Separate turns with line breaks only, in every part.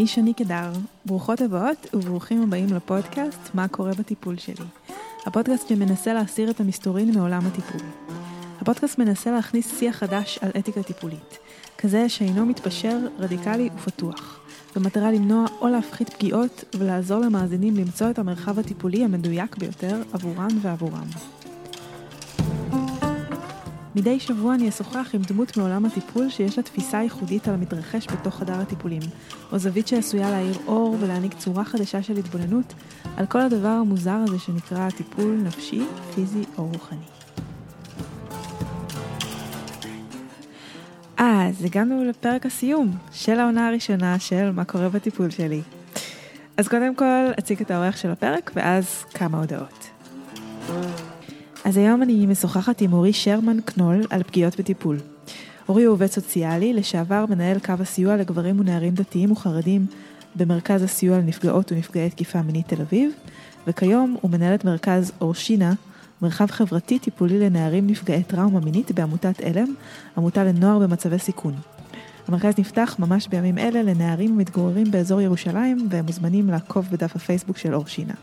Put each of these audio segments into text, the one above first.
אני שני קדר. ברוכות הבאות וברוכים הבאים לפודקאסט "מה קורה בטיפול שלי". הפודקאסט שמנסה להסיר את המסתורין מעולם הטיפול. הפודקאסט מנסה להכניס שיח חדש על אתיקה טיפולית, כזה שאינו מתפשר, רדיקלי ופתוח, במטרה למנוע או להפחית פגיעות ולעזור למאזינים למצוא את המרחב הטיפולי המדויק ביותר עבורן ועבורם. מדי שבוע אני אשוחח עם דמות מעולם הטיפול שיש לה תפיסה ייחודית על המתרחש בתוך חדר הטיפולים, או זווית שעשויה להאיר אור ולהעניק צורה חדשה של התבוננות על כל הדבר המוזר הזה שנקרא טיפול נפשי, פיזי או רוחני. אז הגענו לפרק הסיום של העונה הראשונה של מה קורה בטיפול שלי. אז קודם כל אציג את האורח של הפרק ואז כמה הודעות. אז היום אני משוחחת עם אורי שרמן קנול על פגיעות בטיפול. אורי הוא עובד סוציאלי, לשעבר מנהל קו הסיוע לגברים ונערים דתיים וחרדים במרכז הסיוע לנפגעות ונפגעי תקיפה מינית תל אביב, וכיום הוא מנהל את מרכז אורשינה, מרחב חברתי טיפולי לנערים נפגעי טראומה מינית בעמותת עלם, עמותה לנוער במצבי סיכון. המרכז נפתח ממש בימים אלה לנערים המתגוררים באזור ירושלים והם מוזמנים לעקוב בדף הפייסבוק של אורשינה.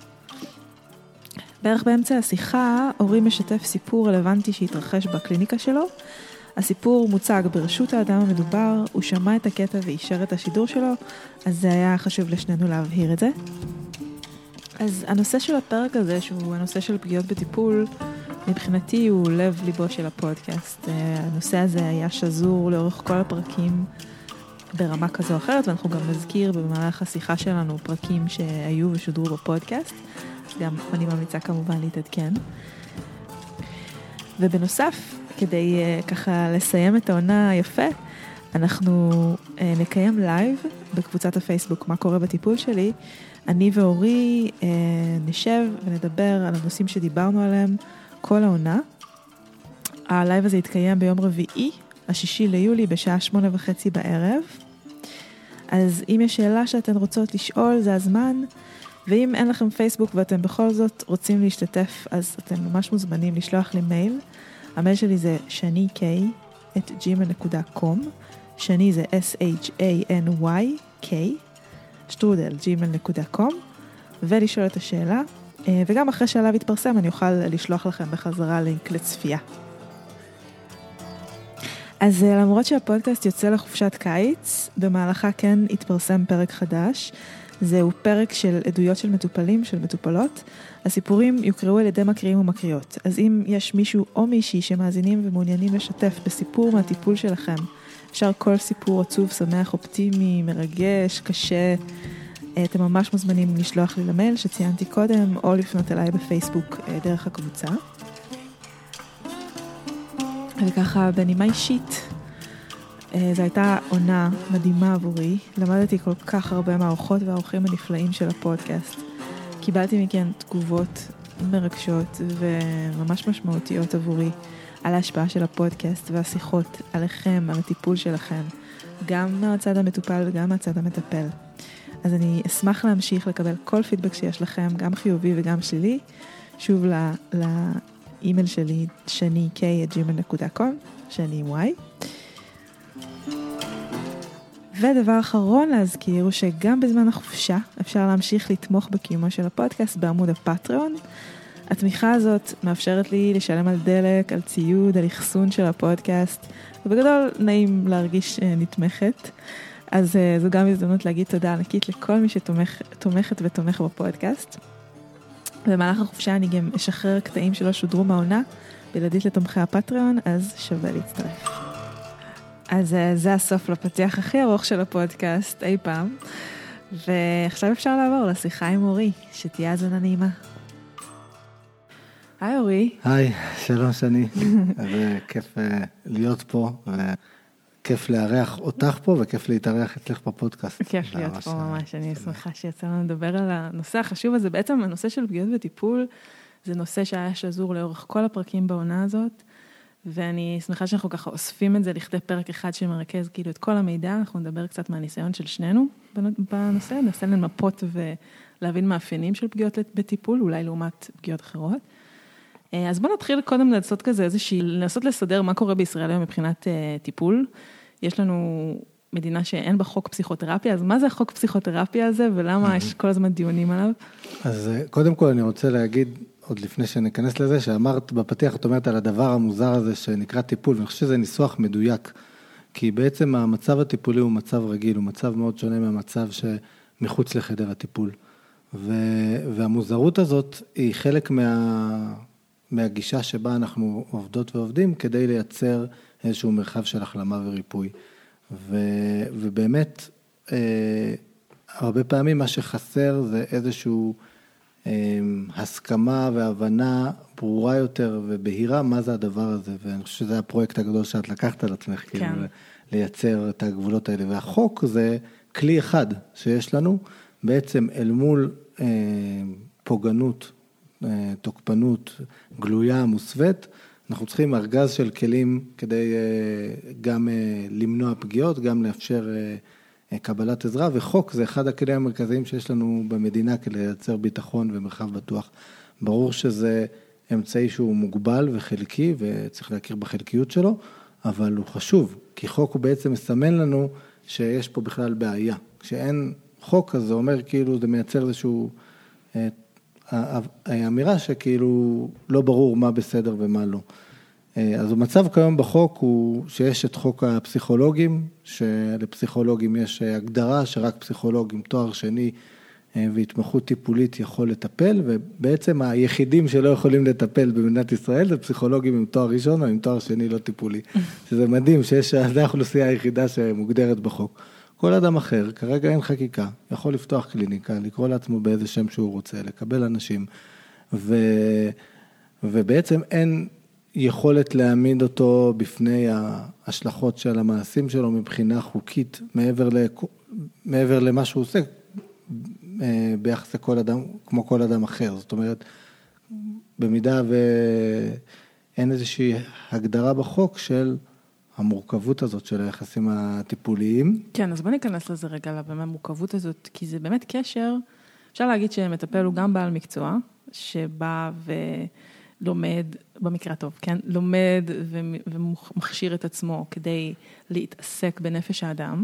בערך באמצע השיחה, אורי משתף סיפור רלוונטי שהתרחש בקליניקה שלו. הסיפור מוצג ברשות האדם המדובר, הוא שמע את הקטע ואישר את השידור שלו, אז זה היה חשוב לשנינו להבהיר את זה. אז הנושא של הפרק הזה, שהוא הנושא של פגיעות בטיפול, מבחינתי הוא לב ליבו של הפודקאסט. הנושא הזה היה שזור לאורך כל הפרקים ברמה כזו או אחרת, ואנחנו גם נזכיר במהלך השיחה שלנו פרקים שהיו ושודרו בפודקאסט. גם אני ממליצה כמובן להתעדכן. ובנוסף, כדי אה, ככה לסיים את העונה היפה, אנחנו אה, נקיים לייב בקבוצת הפייסבוק מה קורה בטיפול שלי. אני ואורי אה, נשב ונדבר על הנושאים שדיברנו עליהם כל העונה. הלייב הזה יתקיים ביום רביעי, השישי ליולי, בשעה שמונה וחצי בערב. אז אם יש שאלה שאתן רוצות לשאול, זה הזמן. ואם אין לכם פייסבוק ואתם בכל זאת רוצים להשתתף, אז אתם ממש מוזמנים לשלוח לי מייל. המייל שלי זה שני k את gmail.com, שני זה s-h-a-n-y-k, שטרודל gmail.com, ולשאול את השאלה, וגם אחרי שעליו יתפרסם אני אוכל לשלוח לכם בחזרה לינק לצפייה. אז למרות שהפודקאסט יוצא לחופשת קיץ, במהלכה כן יתפרסם פרק חדש. זהו פרק של עדויות של מטופלים, של מטופלות. הסיפורים יוקראו על ידי מקריאים ומקריאות. אז אם יש מישהו או מישהי שמאזינים ומעוניינים לשתף בסיפור מהטיפול שלכם, אפשר כל סיפור עצוב, שמח, אופטימי, מרגש, קשה, אתם ממש מוזמנים לשלוח לי למייל שציינתי קודם, או לפנות אליי בפייסבוק דרך הקבוצה. וככה, בנימה אישית, זו הייתה עונה מדהימה עבורי, למדתי כל כך הרבה מהאורחות והאורחים הנפלאים של הפודקאסט. קיבלתי מכן תגובות מרגשות וממש משמעותיות עבורי על ההשפעה של הפודקאסט והשיחות עליכם, על הטיפול שלכם, גם מהצד המטופל וגם מהצד המטפל. אז אני אשמח להמשיך לקבל כל פידבק שיש לכם, גם חיובי וגם שלילי, שוב לאימייל שלי, שני k את gmail.com, שני y. ודבר אחרון להזכיר הוא שגם בזמן החופשה אפשר להמשיך לתמוך בקיומו של הפודקאסט בעמוד הפטריון. התמיכה הזאת מאפשרת לי לשלם על דלק, על ציוד, על אחסון של הפודקאסט, ובגדול נעים להרגיש נתמכת. אז זו גם הזדמנות להגיד תודה ענקית לכל מי שתומכת ותומך בפודקאסט. במהלך החופשה אני גם אשחרר קטעים שלא שודרו מהעונה, בלעדית לתומכי הפטריון, אז שווה להצטרף. אז זה הסוף לפתיח הכי ארוך של הפודקאסט אי פעם. ועכשיו אפשר לעבור לשיחה עם אורי, שתהיה האזנה נעימה. היי אורי.
היי, שלום שני. וכיף להיות פה, וכיף לארח אותך פה, וכיף להתארח אצלך בפודקאסט.
כיף להיות פה ממש, אני שמחה שיצא לנו לדבר על הנושא החשוב הזה. בעצם הנושא של פגיעות וטיפול, זה נושא שהיה שזור לאורך כל הפרקים בעונה הזאת. ואני שמחה שאנחנו ככה אוספים את זה לכדי פרק אחד שמרכז כאילו את כל המידע, אנחנו נדבר קצת מהניסיון של שנינו בנושא, ננסה למפות ולהבין מאפיינים של פגיעות בטיפול, אולי לעומת פגיעות אחרות. אז בואו נתחיל קודם לעשות כזה איזושהי, לנסות לסדר מה קורה בישראל היום מבחינת טיפול. יש לנו מדינה שאין בה חוק פסיכותרפיה, אז מה זה החוק פסיכותרפיה הזה, ולמה יש כל הזמן דיונים עליו?
אז אה, קודם כל אני רוצה להגיד, עוד לפני שניכנס לזה, שאמרת בפתיח, את אומרת על הדבר המוזר הזה שנקרא טיפול, ואני חושב שזה ניסוח מדויק, כי בעצם המצב הטיפולי הוא מצב רגיל, הוא מצב מאוד שונה מהמצב שמחוץ לחדר הטיפול. ו, והמוזרות הזאת היא חלק מה, מהגישה שבה אנחנו עובדות ועובדים כדי לייצר איזשהו מרחב של החלמה וריפוי. ו, ובאמת, אה, הרבה פעמים מה שחסר זה איזשהו הסכמה והבנה ברורה יותר ובהירה מה זה הדבר הזה, ואני חושב שזה הפרויקט הגדול שאת לקחת על עצמך, כאילו, כן. כאילו, לייצר את הגבולות האלה. והחוק זה כלי אחד שיש לנו, בעצם אל מול אה, פוגענות, אה, תוקפנות גלויה, מוסווית, אנחנו צריכים ארגז של כלים כדי אה, גם אה, למנוע פגיעות, גם לאפשר אה, קבלת עזרה, וחוק זה אחד הכלים המרכזיים שיש לנו במדינה כדי לייצר ביטחון ומרחב בטוח. ברור שזה אמצעי שהוא מוגבל וחלקי, וצריך להכיר בחלקיות שלו, אבל הוא חשוב, כי חוק הוא בעצם מסמן לנו שיש פה בכלל בעיה. כשאין חוק, אז זה אומר כאילו זה מייצר איזשהו... האמירה שכאילו לא ברור מה בסדר ומה לא. אה, אז המצב כיום בחוק הוא שיש את חוק הפסיכולוגים, שלפסיכולוגים יש הגדרה שרק פסיכולוג עם תואר שני אה, והתמחות טיפולית יכול לטפל, ובעצם היחידים שלא יכולים לטפל במדינת ישראל זה פסיכולוגים עם תואר ראשון או עם תואר שני לא טיפולי. שזה מדהים שיש, זו האוכלוסייה היחידה שמוגדרת בחוק. כל אדם אחר, כרגע אין חקיקה, יכול לפתוח קליניקה, לקרוא לעצמו באיזה שם שהוא רוצה, לקבל אנשים, ו, ובעצם אין יכולת להעמיד אותו בפני ההשלכות של המעשים שלו מבחינה חוקית, מעבר, לכ... מעבר למה שהוא עושה, אה, ביחס לכל אדם, כמו כל אדם אחר. זאת אומרת, במידה ואין איזושהי הגדרה בחוק של המורכבות הזאת של היחסים הטיפוליים.
כן, אז בוא ניכנס לזה רגע, למורכבות הזאת, כי זה באמת קשר, אפשר להגיד שמטפל הוא גם בעל מקצוע, שבא ולומד, במקרה הטוב, כן? לומד ומכשיר את עצמו כדי להתעסק בנפש האדם,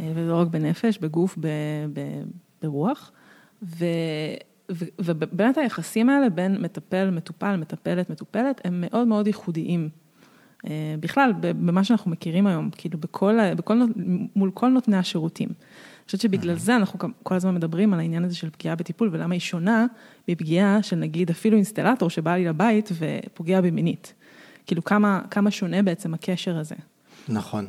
אה, ולא רק בנפש, בגוף, ברוח, ו... ובאמת היחסים האלה בין מטפל, מטופל, מטפלת, מטופלת, הם מאוד מאוד ייחודיים. אה, בכלל, במה שאנחנו מכירים היום, כאילו בכל, בכל, מול כל נותני השירותים. חושבת שבגלל זה אנחנו כל הזמן מדברים על העניין הזה של פגיעה בטיפול, ולמה היא שונה מפגיעה של נגיד אפילו אינסטלטור שבא לי לבית ופוגע בי מינית. כאילו כמה, כמה שונה בעצם הקשר הזה.
נכון.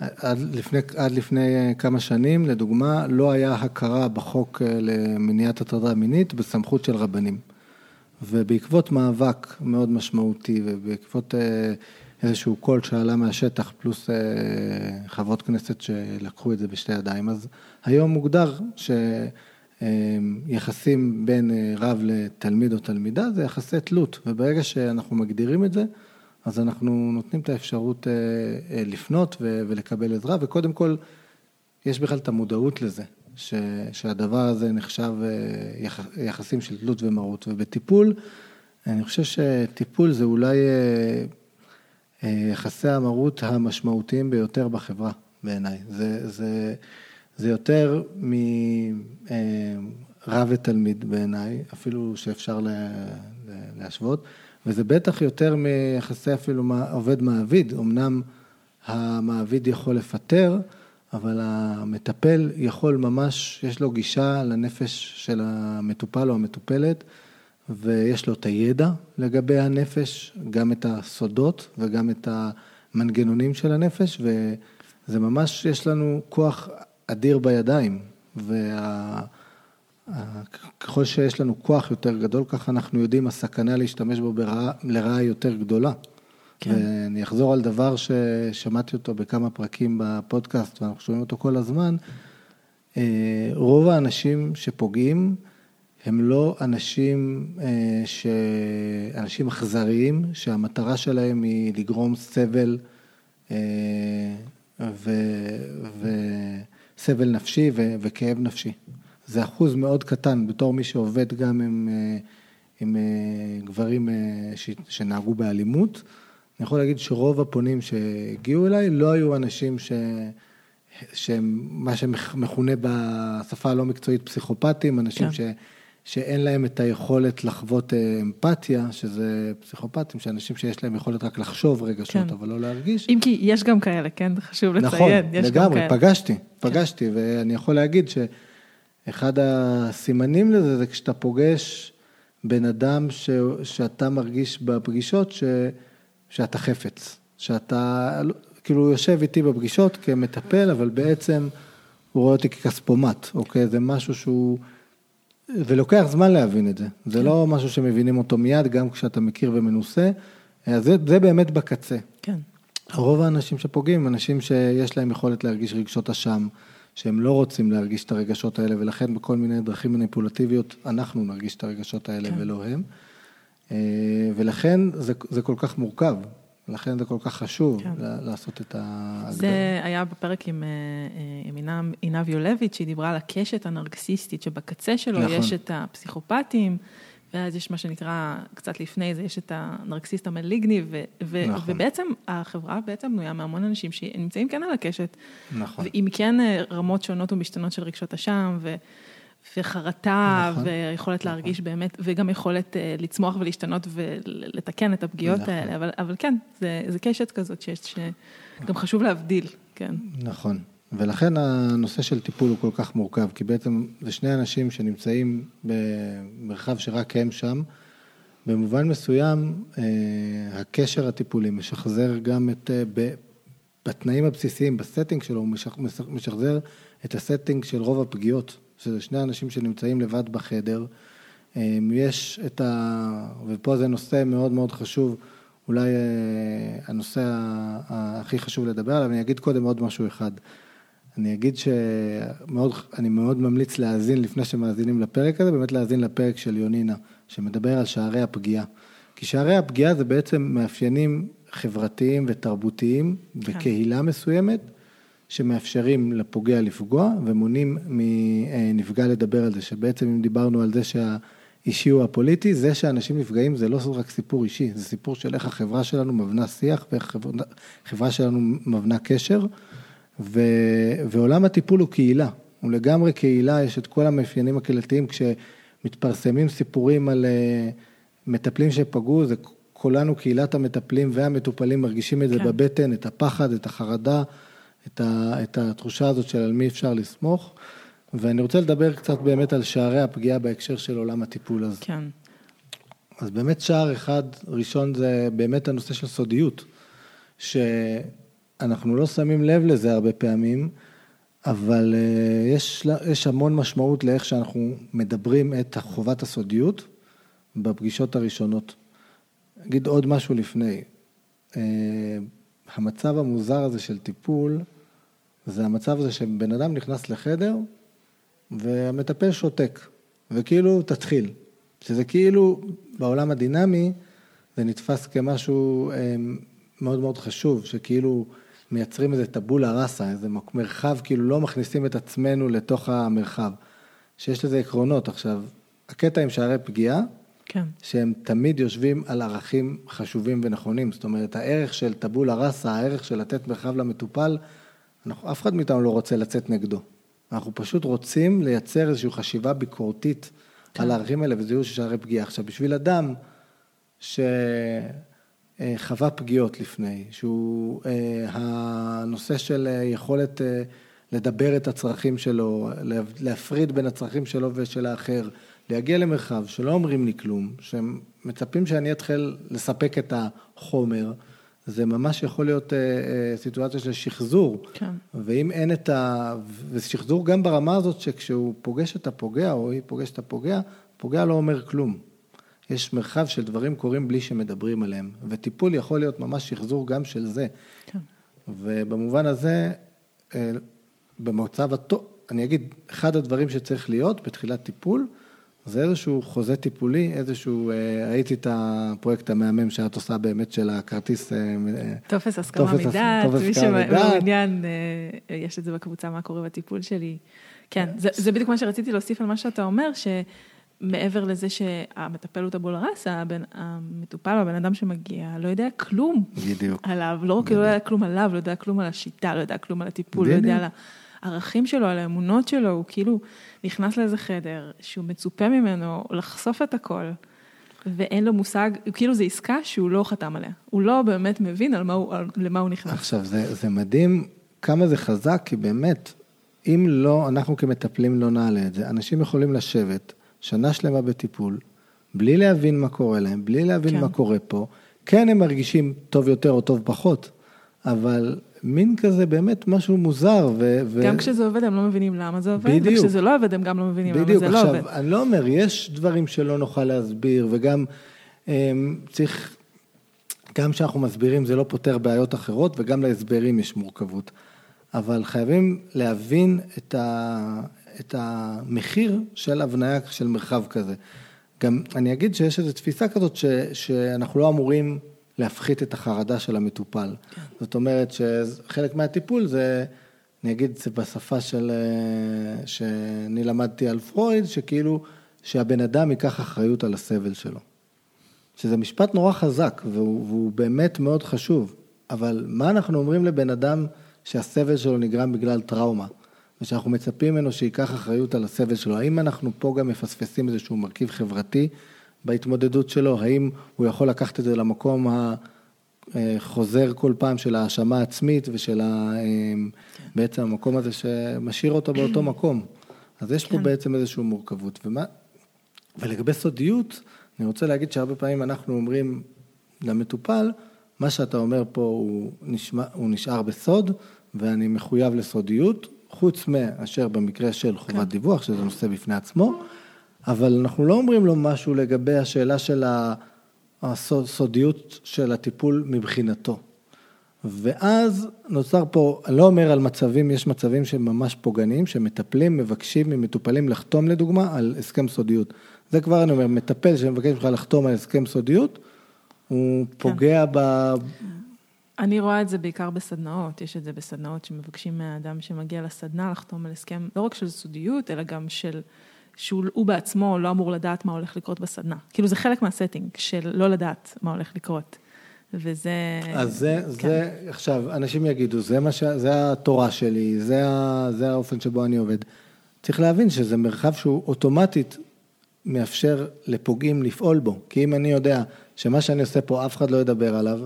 עד לפני, עד לפני אה, כמה שנים, לדוגמה, לא היה הכרה בחוק אה, למניעת הטרדה מינית בסמכות של רבנים. ובעקבות מאבק מאוד משמעותי ובעקבות איזשהו קול שעלה מהשטח, פלוס אה, חברות כנסת שלקחו את זה בשתי ידיים. אז היום מוגדר שיחסים בין אה, רב לתלמיד או תלמידה זה יחסי תלות, וברגע שאנחנו מגדירים את זה, אז אנחנו נותנים את האפשרות אה, לפנות ולקבל עזרה, וקודם כל, יש בכלל את המודעות לזה, ש, שהדבר הזה נחשב יח, יחסים של תלות ומרות, ובטיפול, אני חושב שטיפול זה אולי יחסי המרות המשמעותיים ביותר בחברה בעיניי. זה, זה, זה יותר מרב ותלמיד בעיניי, אפילו שאפשר להשוות, וזה בטח יותר מיחסי אפילו עובד מעביד, אמנם המעביד יכול לפטר, אבל המטפל יכול ממש, יש לו גישה לנפש של המטופל או המטופלת, ויש לו את הידע לגבי הנפש, גם את הסודות וגם את המנגנונים של הנפש, וזה ממש, יש לנו כוח אדיר בידיים, וככל שיש לנו כוח יותר גדול, ככה אנחנו יודעים הסכנה להשתמש בו ברעה, לרעה יותר גדולה. כן. ואני אחזור על דבר ששמעתי אותו בכמה פרקים בפודקאסט, ואנחנו שומעים אותו כל הזמן. אה, רוב האנשים שפוגעים, הם לא אנשים, אה, ש... אנשים אכזריים, שהמטרה שלהם היא לגרום סבל אה, ו... וסבל נפשי ו... וכאב נפשי. זה אחוז מאוד קטן, בתור מי שעובד גם עם, אה, עם גברים ש... שנהגו באלימות. אני יכול להגיד שרוב הפונים שהגיעו אליי לא היו אנשים ש... שהם מה שמכונה בשפה הלא מקצועית פסיכופטים, אנשים כן. שאין להם את היכולת לחוות אה, אמפתיה, שזה פסיכופטים, שאנשים שיש להם יכולת רק לחשוב רגשות, כן. אבל לא להרגיש.
אם כי יש גם כאלה, כן? חשוב לציין.
נכון, לגמרי, פגשתי. פגשתי, כן. ואני יכול להגיד שאחד הסימנים לזה זה כשאתה פוגש בן אדם ש, שאתה מרגיש בפגישות ש, שאתה חפץ, שאתה כאילו יושב איתי בפגישות כמטפל, אבל בעצם הוא רואה אותי ככספומט, אוקיי? זה משהו שהוא... ולוקח זמן להבין את זה. זה לא משהו שמבינים אותו מיד, גם כשאתה מכיר ומנוסה. זה, זה באמת בקצה.
כן.
רוב האנשים שפוגעים, אנשים שיש להם יכולת להרגיש רגשות אשם, שהם לא רוצים להרגיש את הרגשות האלה, ולכן בכל מיני דרכים מניפולטיביות, אנחנו נרגיש את הרגשות האלה כן. ולא הם. אה, ולכן זה, זה כל כך מורכב, לכן זה כל כך חשוב כן. לעשות את ההגדרה.
זה היה בפרק עם, אה, אה, עם עינב יולביץ', שהיא דיברה על הקשת הנרקסיסטית, שבקצה שלו נכון. יש את הפסיכופטים, ואז יש מה שנקרא, קצת לפני זה, יש את הנרקסיסט המליגני, ו, ו, נכון. ובעצם החברה בעצם בנויה מהמון אנשים שנמצאים כן על הקשת.
נכון.
ועם כן אה, רמות שונות ומשתנות של רגשות אשם, ו... וחרטה, נכון, ויכולת נכון. להרגיש באמת, וגם יכולת uh, לצמוח ולהשתנות ולתקן את הפגיעות נכון. האלה, אבל, אבל כן, זה, זה קשת כזאת שיש, שגם חשוב להבדיל, כן.
נכון, ולכן הנושא של טיפול הוא כל כך מורכב, כי בעצם זה שני אנשים שנמצאים במרחב שרק הם שם, במובן מסוים, אה, הקשר הטיפולי משחזר גם את, אה, בתנאים הבסיסיים, בסטינג שלו, הוא משחזר את הסטינג של רוב הפגיעות. שזה שני אנשים שנמצאים לבד בחדר. אמ, יש את ה... ופה זה נושא מאוד מאוד חשוב, אולי אה, הנושא הכי חשוב לדבר עליו, אני אגיד קודם עוד משהו אחד. אני אגיד שאני מאוד ממליץ להאזין, לפני שמאזינים לפרק הזה, באמת להאזין לפרק של יונינה, שמדבר על שערי הפגיעה. כי שערי הפגיעה זה בעצם מאפיינים חברתיים ותרבותיים כן. בקהילה מסוימת, שמאפשרים לפוגע לפגוע ומונעים מנפגע לדבר על זה, שבעצם אם דיברנו על זה שהאישי הוא הפוליטי, זה שאנשים נפגעים זה לא רק סיפור אישי, זה סיפור של איך החברה שלנו מבנה שיח ואיך החברה שלנו מבנה קשר, ו, ועולם הטיפול הוא קהילה, הוא לגמרי קהילה, יש את כל המאפיינים הקהילתיים, כשמתפרסמים סיפורים על אה, מטפלים שפגעו, זה כולנו קהילת המטפלים והמטופלים מרגישים את זה כן. בבטן, את הפחד, את החרדה. את, ה, את התחושה הזאת של על מי אפשר לסמוך, ואני רוצה לדבר קצת באמת על שערי הפגיעה בהקשר של עולם הטיפול הזה.
כן.
אז באמת שער אחד ראשון זה באמת הנושא של סודיות, שאנחנו לא שמים לב לזה הרבה פעמים, אבל אה, יש, יש המון משמעות לאיך שאנחנו מדברים את חובת הסודיות בפגישות הראשונות. אגיד עוד משהו לפני. אה, המצב המוזר הזה של טיפול, זה המצב הזה שבן אדם נכנס לחדר והמטפל שותק, וכאילו תתחיל. שזה כאילו בעולם הדינמי זה נתפס כמשהו אמ, מאוד מאוד חשוב, שכאילו מייצרים איזה טבולה ראסה, איזה מרחב, כאילו לא מכניסים את עצמנו לתוך המרחב. שיש לזה עקרונות. עכשיו, הקטע עם שערי פגיעה,
כן.
שהם תמיד יושבים על ערכים חשובים ונכונים. זאת אומרת, הערך של טבולה ראסה, הערך של לתת מרחב למטופל, אנחנו, אף אחד מאיתנו לא רוצה לצאת נגדו. אנחנו פשוט רוצים לייצר איזושהי חשיבה ביקורתית כן. על הערכים האלה וזיהוי של שערי פגיעה. עכשיו, בשביל אדם שחווה פגיעות לפני, שהוא אה, הנושא של אה, יכולת אה, לדבר את הצרכים שלו, להפריד בין הצרכים שלו ושל האחר, להגיע למרחב שלא אומרים לי כלום, שהם מצפים שאני אתחיל לספק את החומר, זה ממש יכול להיות אה, אה, סיטואציה של שחזור.
כן.
ואם אין את ה... ושחזור גם ברמה הזאת שכשהוא פוגש את הפוגע, או היא פוגשת את הפוגע, הפוגע לא אומר כלום. יש מרחב של דברים קורים בלי שמדברים עליהם, וטיפול יכול להיות ממש שחזור גם של זה.
כן.
ובמובן הזה, אה, במצב הטוב, אני אגיד, אחד הדברים שצריך להיות בתחילת טיפול, זה איזשהו חוזה טיפולי, איזשהו, אה, ראיתי את הפרויקט המהמם שאת עושה באמת של הכרטיס. אה,
טופס הסכמה מדעת, מי שמעוניין, אה, יש את זה בקבוצה, מה קורה בטיפול שלי. כן, זה, זה בדיוק מה שרציתי להוסיף על מה שאתה אומר, ש... מעבר לזה שהמטפל הוא טבולה ראסה, המטופל הבן אדם שמגיע לא יודע כלום
בדיוק.
עליו, לא רק לא יודע כלום עליו, לא יודע כלום על השיטה, לא יודע כלום על הטיפול, לא יודע
בדיוק.
על הערכים שלו, על האמונות שלו, הוא כאילו נכנס לאיזה חדר שהוא מצופה ממנו לחשוף את הכל, ואין לו מושג, כאילו זו עסקה שהוא לא חתם עליה, הוא לא באמת מבין על מה הוא, על, למה הוא נכנס.
עכשיו, זה, זה מדהים כמה זה חזק, כי באמת, אם לא, אנחנו כמטפלים לא נעלה את זה, אנשים יכולים לשבת שנה שלמה בטיפול, בלי להבין מה קורה להם, בלי להבין
כן.
מה קורה פה. כן, הם מרגישים טוב יותר או טוב פחות, אבל מין כזה באמת משהו מוזר. ו, ו...
גם כשזה עובד הם לא מבינים למה זה עובד,
בדיוק.
וכשזה לא עובד הם גם לא מבינים למה
בדיוק,
זה לא
עכשיו,
עובד.
אני לא אומר, יש דברים שלא נוכל להסביר, וגם אמ, צריך, גם כשאנחנו מסבירים זה לא פותר בעיות אחרות, וגם להסברים יש מורכבות. אבל חייבים להבין את, ה, את המחיר של הבניה של מרחב כזה. גם אני אגיד שיש איזו תפיסה כזאת ש, שאנחנו לא אמורים להפחית את החרדה של המטופל. זאת אומרת שחלק מהטיפול זה, אני אגיד את זה בשפה של, אה, שאני למדתי על פרויד, שכאילו שהבן אדם ייקח אחריות על הסבל שלו. שזה משפט נורא חזק והוא, והוא באמת מאוד חשוב, אבל מה אנחנו אומרים לבן אדם שהסבל שלו נגרם בגלל טראומה, ושאנחנו מצפים ממנו שייקח אחריות על הסבל שלו, האם אנחנו פה גם מפספסים איזשהו מרכיב חברתי בהתמודדות שלו, האם הוא יכול לקחת את זה למקום החוזר כל פעם של ההאשמה העצמית ושל ה, בעצם המקום הזה שמשאיר אותו באותו מקום. אז יש פה
כן.
בעצם איזושהי מורכבות. ומה, ולגבי סודיות, אני רוצה להגיד שהרבה פעמים אנחנו אומרים למטופל, מה שאתה אומר פה הוא, נשמע, הוא נשאר בסוד ואני מחויב לסודיות, חוץ מאשר במקרה של חובת
כן.
דיווח, שזה נושא בפני עצמו, אבל אנחנו לא אומרים לו משהו לגבי השאלה של הסודיות של הטיפול מבחינתו. ואז נוצר פה, אני לא אומר על מצבים, יש מצבים שממש פוגעניים, שמטפלים מבקשים ממטופלים לחתום לדוגמה על הסכם סודיות. זה כבר אני אומר, מטפל שמבקש ממך לחתום על הסכם סודיות, הוא פוגע ב...
אני רואה את זה בעיקר בסדנאות, יש את זה בסדנאות שמבקשים מהאדם שמגיע לסדנה לחתום על הסכם, לא רק של סודיות, אלא גם של, שהוא הוא בעצמו לא אמור לדעת מה הולך לקרות בסדנה. כאילו זה חלק מהסטינג של לא לדעת מה הולך לקרות. וזה...
אז זה,
כן.
זה, עכשיו, אנשים יגידו, זה, מה ש... זה התורה שלי, זה, ה... זה האופן שבו אני עובד. צריך להבין שזה מרחב שהוא אוטומטית מאפשר לפוגעים לפעול בו. כי אם אני יודע שמה שאני עושה פה אף אחד לא ידבר עליו,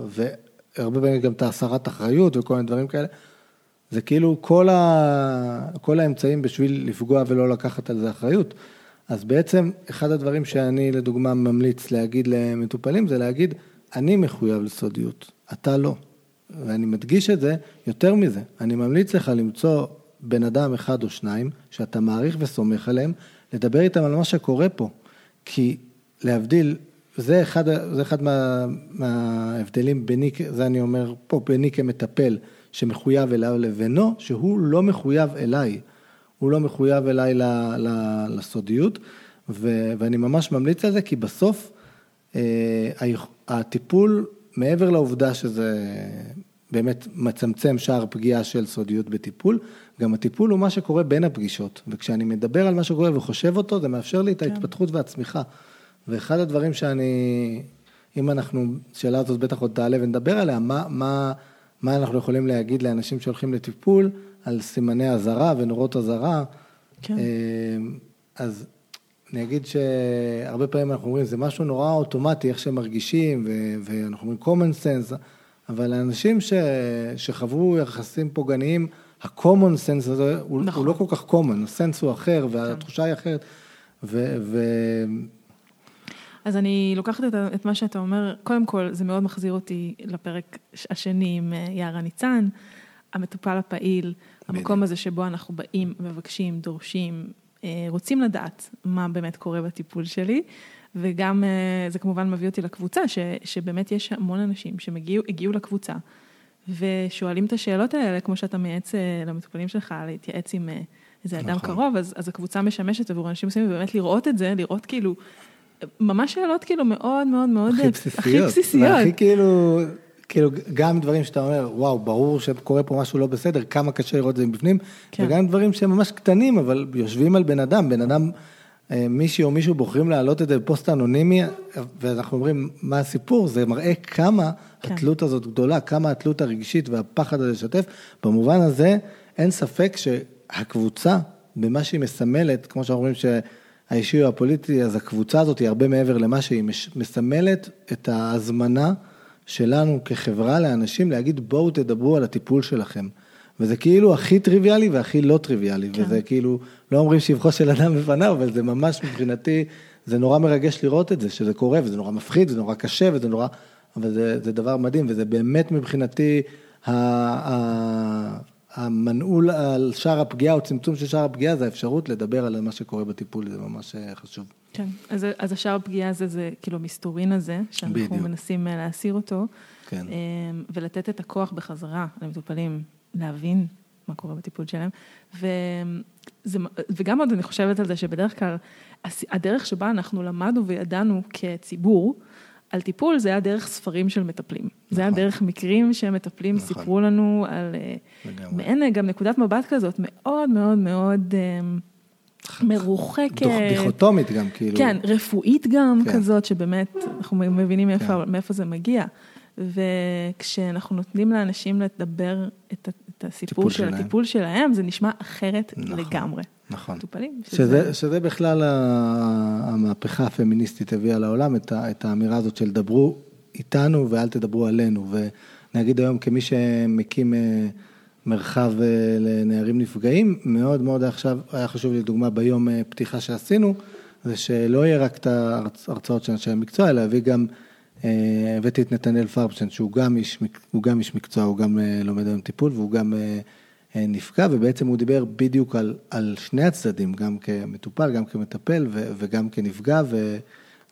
והרבה פעמים גם את הסרת אחריות וכל מיני דברים כאלה, זה כאילו כל, ה... כל האמצעים בשביל לפגוע ולא לקחת על זה אחריות. אז בעצם אחד הדברים שאני לדוגמה ממליץ להגיד למטופלים זה להגיד, אני מחויב לסודיות, אתה לא. ואני מדגיש את זה יותר מזה, אני ממליץ לך למצוא בן אדם אחד או שניים שאתה מעריך וסומך עליהם, לדבר איתם על מה שקורה פה. כי להבדיל, זה אחד, זה אחד מה, מההבדלים ביני, זה אני אומר פה, ביני כמטפל שמחויב אליו לבינו, שהוא לא מחויב אליי. הוא לא מחויב אליי ל, ל, לסודיות, ו, ואני ממש ממליץ על זה, כי בסוף אה, הטיפול, מעבר לעובדה שזה באמת מצמצם שער פגיעה של סודיות בטיפול, גם הטיפול הוא מה שקורה בין הפגישות, וכשאני מדבר על מה שקורה וחושב אותו, זה מאפשר לי את ההתפתחות והצמיחה. ואחד הדברים שאני, אם אנחנו, השאלה הזאת בטח עוד תעלה ונדבר עליה, מה, מה, מה אנחנו יכולים להגיד לאנשים שהולכים לטיפול על סימני אזהרה ונורות אזהרה.
כן.
אה, אז אני אגיד שהרבה פעמים אנחנו אומרים, זה משהו נורא אוטומטי, איך שהם מרגישים, ו- ואנחנו אומרים common sense, אבל האנשים ש- שחוו יחסים פוגעניים, ה-common sense הזה הוא,
נכון.
הוא לא כל כך common, הסנס הוא אחר והתחושה היא אחרת. ו- ו-
אז אני לוקחת את, את מה שאתה אומר, קודם כל זה מאוד מחזיר אותי לפרק השני עם אה, יערה ניצן, המטופל הפעיל, המקום הזה שבו אנחנו באים, מבקשים, דורשים, אה, רוצים לדעת מה באמת קורה בטיפול שלי, וגם אה, זה כמובן מביא אותי לקבוצה, ש, שבאמת יש המון אנשים שהגיעו לקבוצה ושואלים את השאלות האלה, כמו שאתה מייעץ למטופלים שלך, להתייעץ עם איזה אדם
נכון.
קרוב, אז, אז הקבוצה משמשת עבור אנשים מסוימים, ובאמת לראות את זה, לראות כאילו, ממש שאלות כאילו מאוד מאוד מאוד,
הכי בסיסיות.
הכי בסיסיות.
והכי כאילו, כאילו, גם דברים שאתה אומר, וואו, ברור שקורה פה משהו לא בסדר, כמה קשה לראות את זה מבפנים,
כן.
וגם דברים שהם ממש קטנים, אבל יושבים על בן אדם, בן אדם אה, מישהי או מישהו בוחרים להעלות את זה בפוסט אנונימי, ואנחנו אומרים, מה הסיפור? זה מראה כמה כן. התלות הזאת גדולה, כמה התלות הרגשית והפחד הזה לשתף. במובן הזה, אין ספק שהקבוצה, במה שהיא מסמלת, כמו שאנחנו אומרים שהאישי הוא הפוליטי, אז הקבוצה הזאת היא הרבה מעבר למה שהיא מסמלת את ההזמנה שלנו כחברה לאנשים להגיד, בואו תדברו על הטיפול שלכם. וזה כאילו הכי טריוויאלי והכי לא טריוויאלי, כן. וזה כאילו, לא אומרים שבחו של אדם בפניו, אבל זה ממש מבחינתי, זה נורא מרגש לראות את זה, שזה קורה, וזה נורא מפחיד, וזה נורא קשה, וזה נורא, אבל זה, זה דבר מדהים, וזה באמת מבחינתי, ה, ה, המנעול על שער הפגיעה, או צמצום של שער הפגיעה, זה האפשרות לדבר על מה שקורה בטיפול, זה ממש אה, חשוב.
כן, אז, אז השער הפגיעה הזה, זה כאילו המסתורין הזה, שאנחנו בדיוק. מנסים אה, להסיר אותו, כן. אה, ולתת את הכוח בחזרה למטופלים. להבין מה קורה בטיפול שלהם. וזה, וגם עוד אני חושבת על זה שבדרך כלל, הדרך שבה אנחנו למדנו וידענו כציבור, על טיפול זה היה דרך ספרים של מטפלים. נכון. זה היה נכון. דרך מקרים שמטפלים נכון. סיפרו לנו על אה, מעין גם נקודת מבט כזאת מאוד מאוד מאוד אה, מרוחקת.
דיכוטומית גם, כאילו.
כן, רפואית גם כן. כזאת, שבאמת אנחנו מבינים מאיפה, כן. מאיפה זה מגיע. וכשאנחנו נותנים לאנשים לדבר את, את הסיפור של שלהם. הטיפול שלהם, זה נשמע אחרת נכון, לגמרי.
נכון. מטופלים. שזה, שזה... שזה בכלל המהפכה הפמיניסטית הביאה לעולם, את, את האמירה הזאת של דברו איתנו ואל תדברו עלינו. ונגיד היום כמי שמקים אה, מרחב אה, לנערים נפגעים, מאוד מאוד עכשיו, היה חשוב לי דוגמה ביום אה, פתיחה שעשינו, זה שלא יהיה רק את ההרצאות של אנשי המקצוע, אלא להביא גם הבאתי את נתנאל פרבשטיין, שהוא גם איש, הוא גם איש מקצוע, הוא גם לומד היום טיפול והוא גם נפגע, ובעצם הוא דיבר בדיוק על, על שני הצדדים, גם כמטופל, גם כמטפל ו, וגם כנפגע, ו,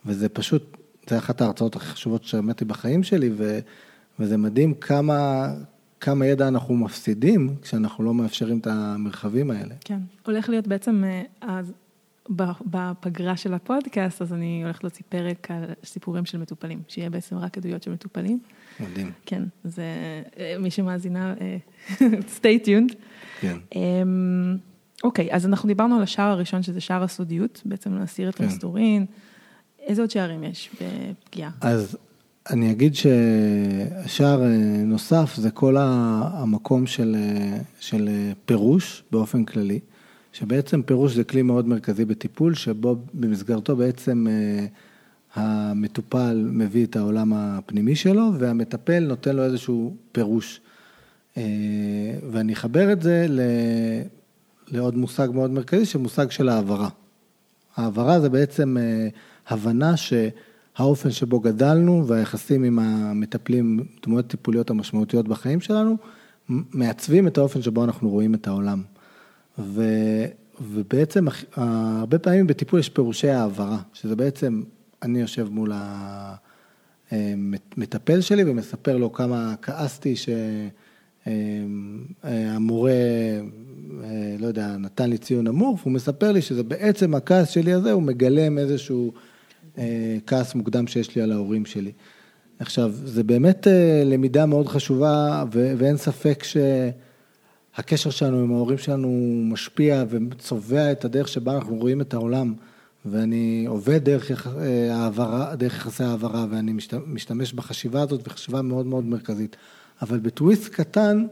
וזה פשוט, זה אחת ההרצאות הכי חשובות שהעמדתי בחיים שלי, ו, וזה מדהים כמה, כמה ידע אנחנו מפסידים כשאנחנו לא מאפשרים את המרחבים האלה.
כן, הולך להיות בעצם, אז בפגרה של הפודקאסט, אז אני הולכת להוציא פרק על סיפורים של מטופלים, שיהיה בעצם רק עדויות של מטופלים.
מדהים.
כן, זה מי שמאזינה, אה, stay tuned. כן. אמ, אוקיי, אז אנחנו דיברנו על השער הראשון, שזה שער הסודיות, בעצם להסיר את כן. המסתורין. איזה עוד שערים יש בפגיעה?
אז אני אגיד ששער אה, נוסף זה כל המקום של, אה, של פירוש באופן כללי. שבעצם פירוש זה כלי מאוד מרכזי בטיפול, שבו במסגרתו בעצם אה, המטופל מביא את העולם הפנימי שלו, והמטפל נותן לו איזשהו פירוש. אה, ואני אחבר את זה לעוד מושג מאוד מרכזי, שמושג של העברה. העברה זה בעצם אה, הבנה שהאופן שבו גדלנו והיחסים עם המטפלים, דמויות טיפוליות המשמעותיות בחיים שלנו, מעצבים את האופן שבו אנחנו רואים את העולם. ו, ובעצם הרבה פעמים בטיפול יש פירושי העברה, שזה בעצם, אני יושב מול המטפל שלי ומספר לו כמה כעסתי שהמורה, לא יודע, נתן לי ציון נמוך, והוא מספר לי שזה בעצם הכעס שלי הזה, הוא מגלם איזשהו כעס מוקדם שיש לי על ההורים שלי. עכשיו, זה באמת למידה מאוד חשובה, ואין ספק ש... הקשר שלנו עם ההורים שלנו משפיע וצובע את הדרך שבה אנחנו רואים את העולם. ואני עובד דרך, אה, העברה, דרך יחסי העברה, ואני משתמש בחשיבה הזאת, וחשיבה מאוד מאוד מרכזית. אבל בטוויסט קטן,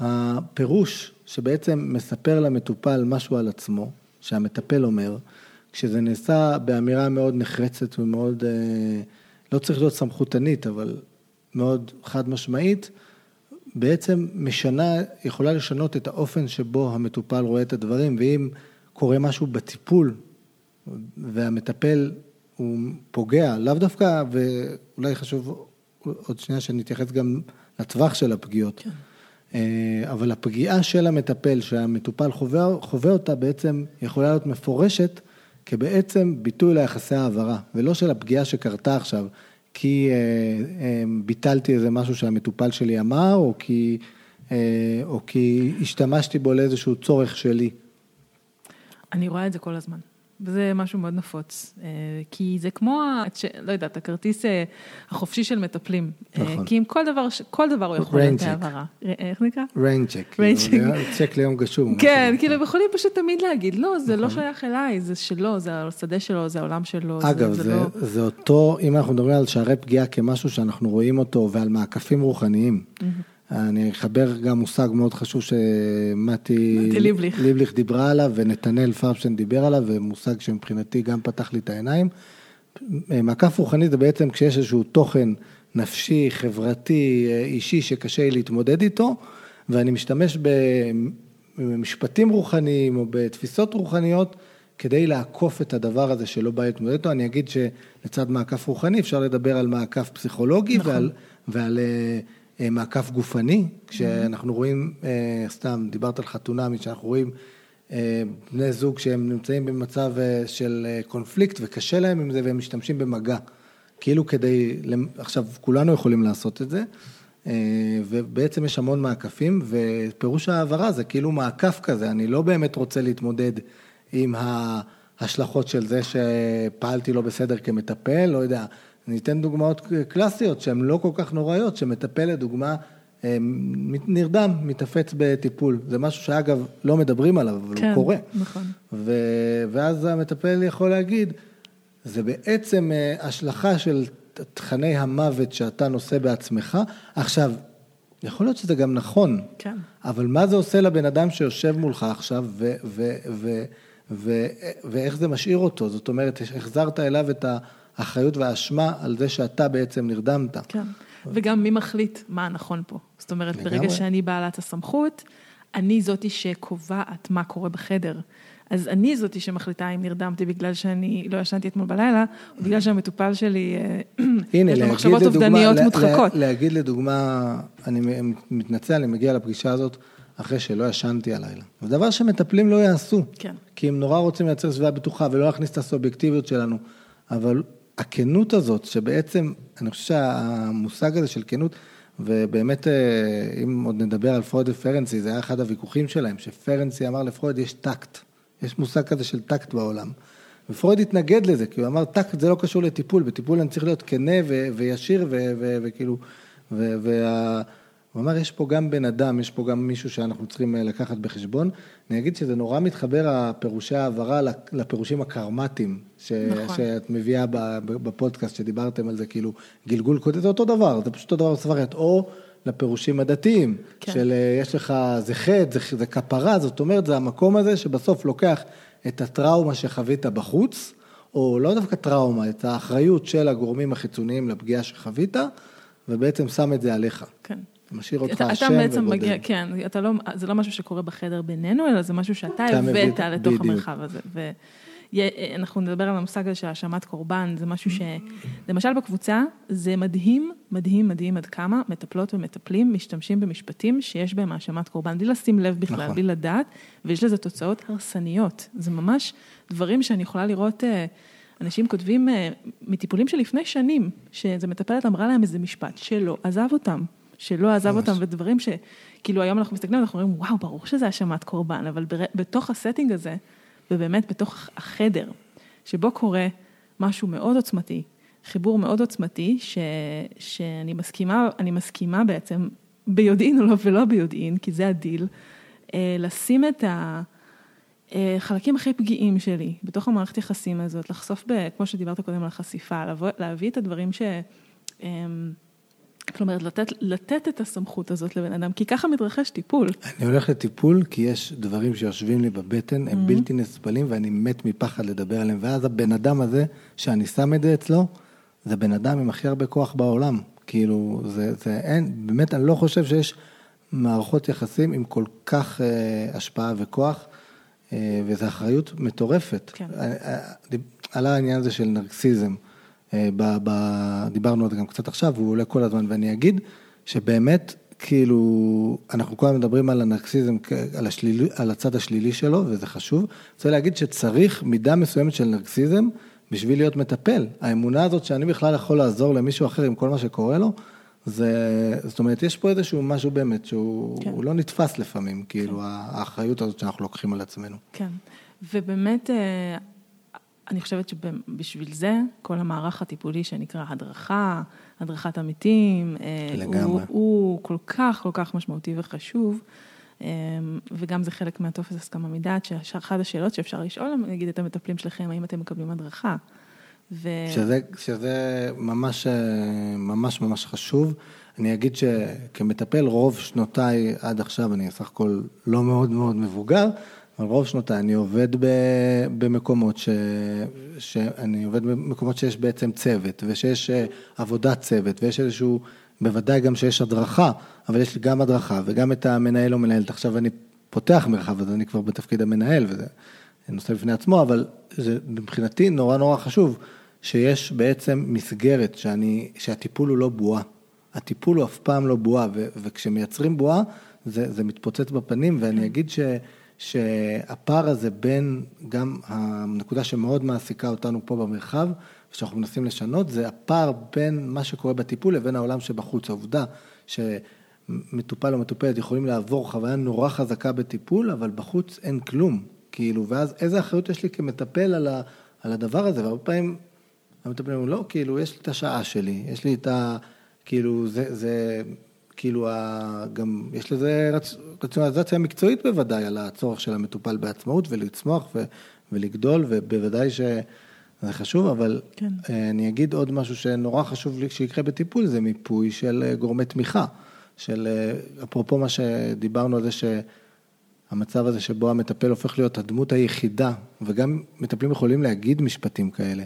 הפירוש שבעצם מספר למטופל משהו על עצמו, שהמטפל אומר, כשזה נעשה באמירה מאוד נחרצת ומאוד, אה, לא צריך להיות סמכותנית, אבל מאוד חד משמעית, בעצם משנה, יכולה לשנות את האופן שבו המטופל רואה את הדברים, ואם קורה משהו בטיפול והמטפל הוא פוגע, לאו דווקא, ואולי חשוב עוד שנייה שנתייחס גם לטווח של הפגיעות. כן. אה, אבל הפגיעה של המטפל, שהמטופל חווה, חווה אותה, בעצם יכולה להיות מפורשת כבעצם ביטוי ליחסי העברה, ולא של הפגיעה שקרתה עכשיו. כי אה, אה, ביטלתי איזה משהו שהמטופל שלי אמר, או כי, אה, או כי השתמשתי בו לאיזשהו צורך שלי.
אני רואה את זה כל הזמן. וזה משהו מאוד נפוץ, אה, כי זה כמו, לא יודעת, הכרטיס אה, החופשי של מטפלים. אה, נכון. כי עם כל דבר, כל דבר הוא יכול להיות העברה. איך נקרא?
ריינצ'ק. ריינצ'ק. צ'ק ליום גשום.
כן, כאילו יכולים פשוט תמיד להגיד, לא, זה לא נכון. שייך אליי, זה שלו, זה השדה שלו, זה העולם שלו.
אגב, זה לא- זה אותו, אם אנחנו מדברים על שערי פגיעה כמשהו שאנחנו רואים אותו, ועל מעקפים רוחניים. אני אחבר גם מושג מאוד חשוב שמתי ליבליך. ליבליך דיברה עליו ונתנאל פרבשטיין דיבר עליו, ומושג שמבחינתי גם פתח לי את העיניים. מעקף רוחני זה בעצם כשיש איזשהו תוכן נפשי, חברתי, אישי שקשה להתמודד איתו, ואני משתמש במשפטים רוחניים או בתפיסות רוחניות כדי לעקוף את הדבר הזה שלא בא להתמודד איתו. אני אגיד שלצד מעקף רוחני אפשר לדבר על מעקף פסיכולוגי נכון. ועל, ועל אה, מעקף גופני, כשאנחנו רואים, אה, סתם, דיברת על חתונמי, שאנחנו רואים אה, בני זוג שהם נמצאים במצב של קונפליקט וקשה להם עם זה והם משתמשים במגע. כאילו כדי, עכשיו כולנו יכולים לעשות את זה, ובעצם יש המון מעקפים, ופירוש העברה זה כאילו מעקף כזה, אני לא באמת רוצה להתמודד עם ההשלכות של זה שפעלתי לא בסדר כמטפל, לא יודע, אני אתן דוגמאות קלאסיות שהן לא כל כך נוראיות, שמטפל לדוגמה אה, נרדם, מתאפץ בטיפול. זה משהו שאגב לא מדברים עליו, אבל כן, הוא קורה.
נכון.
ו... ואז המטפל יכול להגיד, זה בעצם אה, השלכה של תכני המוות שאתה נושא בעצמך. עכשיו, יכול להיות שזה גם נכון,
כן.
אבל מה זה עושה לבן אדם שיושב מולך עכשיו, ו... ו... ו... ו... ואיך זה משאיר אותו? זאת אומרת, החזרת אליו את ה... האחריות והאשמה על זה שאתה בעצם נרדמת.
כן, וגם מי מחליט מה הנכון פה. זאת אומרת, לגמרי. ברגע שאני בעלת הסמכות, אני זאתי שקובעת מה קורה בחדר. אז אני זאתי שמחליטה אם נרדמתי בגלל שאני לא ישנתי אתמול בלילה, או בגלל שהמטופל שלי, אה, הנה, יש לו מחשבות אובדניות מודחקות.
להגיד לדוגמה, אני מתנצל, אני מגיע לפגישה הזאת אחרי שלא ישנתי הלילה. זה דבר שמטפלים לא יעשו.
כן.
כי הם נורא רוצים לייצר סביבה בטוחה ולא להכניס את הסובייקטיביות שלנו. אבל הכנות הזאת, שבעצם, אני חושב שהמושג הזה של כנות, ובאמת, אה, אם עוד נדבר על פרויד ופרנצי, זה היה אחד הוויכוחים שלהם, שפרנצי אמר לפרויד, יש טקט, יש מושג כזה של טקט בעולם. ופרויד התנגד לזה, כי הוא אמר, טקט זה לא קשור לטיפול, בטיפול אני צריך להיות כנה וישיר, וכאילו, וה... הוא אמר, יש פה גם בן אדם, יש פה גם מישהו שאנחנו צריכים אה, לקחת בחשבון. אני אגיד שזה נורא מתחבר, הפירושי העברה, לפירושים הקרמטיים, ש... נכון. שאת מביאה בפודקאסט, שדיברתם על זה, כאילו, גלגול קודם, זה אותו דבר, זה פשוט אותו דבר בספרית, או לפירושים הדתיים, כן. של אה, יש לך, זה חטא, זה, זה כפרה, זאת אומרת, זה המקום הזה שבסוף לוקח את הטראומה שחווית בחוץ, או לא דווקא טראומה, את האחריות של הגורמים החיצוניים לפגיעה שחווית, ובעצם שם את זה עליך.
כן.
משאיר אותך אשם ובודד. אתה בעצם מגיע,
כן, אתה לא, זה לא משהו שקורה בחדר בינינו, אלא זה משהו שאתה הבאת לתוך בדיוק. המרחב הזה. ואנחנו נדבר על המושג הזה של האשמת קורבן, זה משהו ש... למשל בקבוצה, זה מדהים, מדהים, מדהים עד כמה מטפלות ומטפלים משתמשים במשפטים שיש בהם האשמת קורבן, בלי לשים לב בכלל, נכון. בלי לדעת, ויש לזה תוצאות הרסניות. זה ממש דברים שאני יכולה לראות... אה, אנשים כותבים אה, מטיפולים של לפני שנים, שאיזה מטפלת אמרה להם איזה משפט שלא עזב אותם, שלא עזב אותם, ודברים שכאילו היום אנחנו מסתכלים, אנחנו אומרים, וואו, ברור שזה האשמת קורבן, אבל בתוך הסטינג הזה, ובאמת בתוך החדר, שבו קורה משהו מאוד עוצמתי, חיבור מאוד עוצמתי, ש, שאני מסכימה, אני מסכימה בעצם, ביודעין או לא ולא ביודעין, כי זה הדיל, אה, לשים את החלקים אה, הכי פגיעים שלי בתוך המערכת יחסים הזאת, לחשוף, ב, כמו שדיברת קודם על החשיפה, להביא את הדברים ש... כלומר, לתת, לתת את הסמכות הזאת לבן אדם, כי ככה מתרחש טיפול.
אני הולך לטיפול כי יש דברים שיושבים לי בבטן, הם mm-hmm. בלתי נסבלים ואני מת מפחד לדבר עליהם, ואז הבן אדם הזה, שאני שם את זה אצלו, זה בן אדם עם הכי הרבה כוח בעולם. כאילו, זה, זה אין, באמת, אני לא חושב שיש מערכות יחסים עם כל כך אה, השפעה וכוח, אה, וזו אחריות מטורפת. כן. אה, אה, עלה העניין הזה של נרקסיזם. אה, ב, ב, דיברנו על זה גם קצת עכשיו, והוא עולה כל הזמן, ואני אגיד שבאמת, כאילו, אנחנו כל הזמן מדברים על הנרקסיזם, על, השלילי, על הצד השלילי שלו, וזה חשוב. אני רוצה להגיד שצריך מידה מסוימת של נרקסיזם בשביל להיות מטפל. האמונה הזאת שאני בכלל יכול לעזור למישהו אחר עם כל מה שקורה לו, זה, זאת אומרת, יש פה איזשהו משהו באמת שהוא כן. לא נתפס לפעמים, כאילו, כן. האחריות הזאת שאנחנו לוקחים על עצמנו.
כן, ובאמת... אה, אני חושבת שבשביל זה, כל המערך הטיפולי שנקרא הדרכה, הדרכת עמיתים,
לגמרי.
הוא, הוא כל כך, כל כך משמעותי וחשוב. וגם זה חלק מהטופס הסכמה מדעת, שאחת השאלות שאפשר לשאול, נגיד את המטפלים שלכם, האם אתם מקבלים הדרכה.
ו... שזה, שזה ממש, ממש ממש חשוב. אני אגיד שכמטפל רוב שנותיי עד עכשיו, אני סך הכל לא מאוד מאוד מבוגר, אבל רוב שנותיי אני עובד במקומות ש... שאני עובד במקומות שיש בעצם צוות, ושיש אה, עבודת צוות, ויש איזשהו, בוודאי גם שיש הדרכה, אבל יש לי גם הדרכה וגם את המנהל או מנהלת. עכשיו אני פותח מרחב, אז אני כבר בתפקיד המנהל, וזה נושא בפני עצמו, אבל זה מבחינתי נורא נורא חשוב, שיש בעצם מסגרת שאני, שהטיפול הוא לא בועה. הטיפול הוא אף פעם לא בועה, וכשמייצרים בועה, זה, זה מתפוצץ בפנים, ואני אגיד ש... שהפער הזה בין גם הנקודה שמאוד מעסיקה אותנו פה במרחב, ושאנחנו מנסים לשנות, זה הפער בין מה שקורה בטיפול לבין העולם שבחוץ. העובדה שמטופל או מטופלת יכולים לעבור חוויה נורא חזקה בטיפול, אבל בחוץ אין כלום. כאילו, ואז איזה אחריות יש לי כמטפל על, ה, על הדבר הזה, והרבה פעמים המטפלים אומרים, לא, כאילו, יש לי את השעה שלי, יש לי את ה... כאילו, זה, זה כאילו, גם יש לזה רציונליזציה מקצועית בוודאי על הצורך של המטופל בעצמאות ולצמוח ו, ולגדול, ובוודאי שזה חשוב, אבל כן. אה, אני אגיד עוד משהו שנורא חשוב לי שיקרה בטיפול, זה מיפוי של אה, גורמי תמיכה, של אה, אפרופו מה שדיברנו על זה שהמצב הזה שבו המטפל הופך להיות הדמות היחידה, וגם מטפלים יכולים להגיד משפטים כאלה.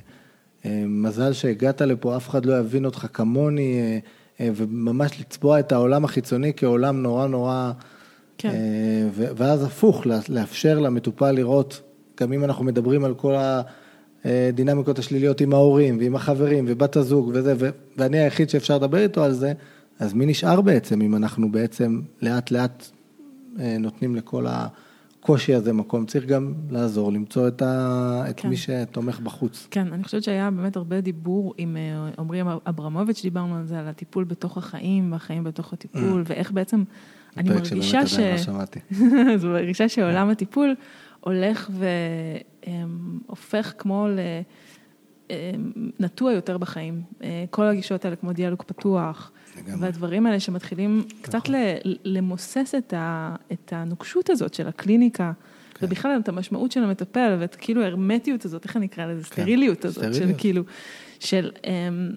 מזל שהגעת לפה, אף אחד לא יבין אותך כמוני. אה, וממש לצבוע את העולם החיצוני כעולם נורא נורא, כן. אה, ואז הפוך, לאפשר למטופל לראות, גם אם אנחנו מדברים על כל הדינמיקות השליליות עם ההורים ועם החברים ובת הזוג וזה, ואני היחיד שאפשר לדבר איתו על זה, אז מי נשאר בעצם אם אנחנו בעצם לאט לאט אה, נותנים לכל ה... הקושי הזה מקום, צריך גם לעזור, למצוא את, ה... את כן. מי שתומך בחוץ.
כן, אני חושבת שהיה באמת הרבה דיבור עם אה, עמרי אברמוביץ', דיברנו על זה, על הטיפול בתוך החיים, והחיים בתוך הטיפול, mm. ואיך בעצם, אני מרגישה ש...
לא שמעתי.
זו מרגישה שעולם yeah. הטיפול הולך והופך כמו ל... נטוע יותר בחיים. אה, כל הגישות האלה כמו דיאלוג פתוח, והדברים האלה שמתחילים קצת נכון. למוסס את הנוקשות הזאת של הקליניקה, כן. ובכלל את המשמעות של המטפל, ואת כאילו ההרמטיות הזאת, איך אני אקרא לזה? כן. סטריליות הזאת, של כאילו, של, אמ,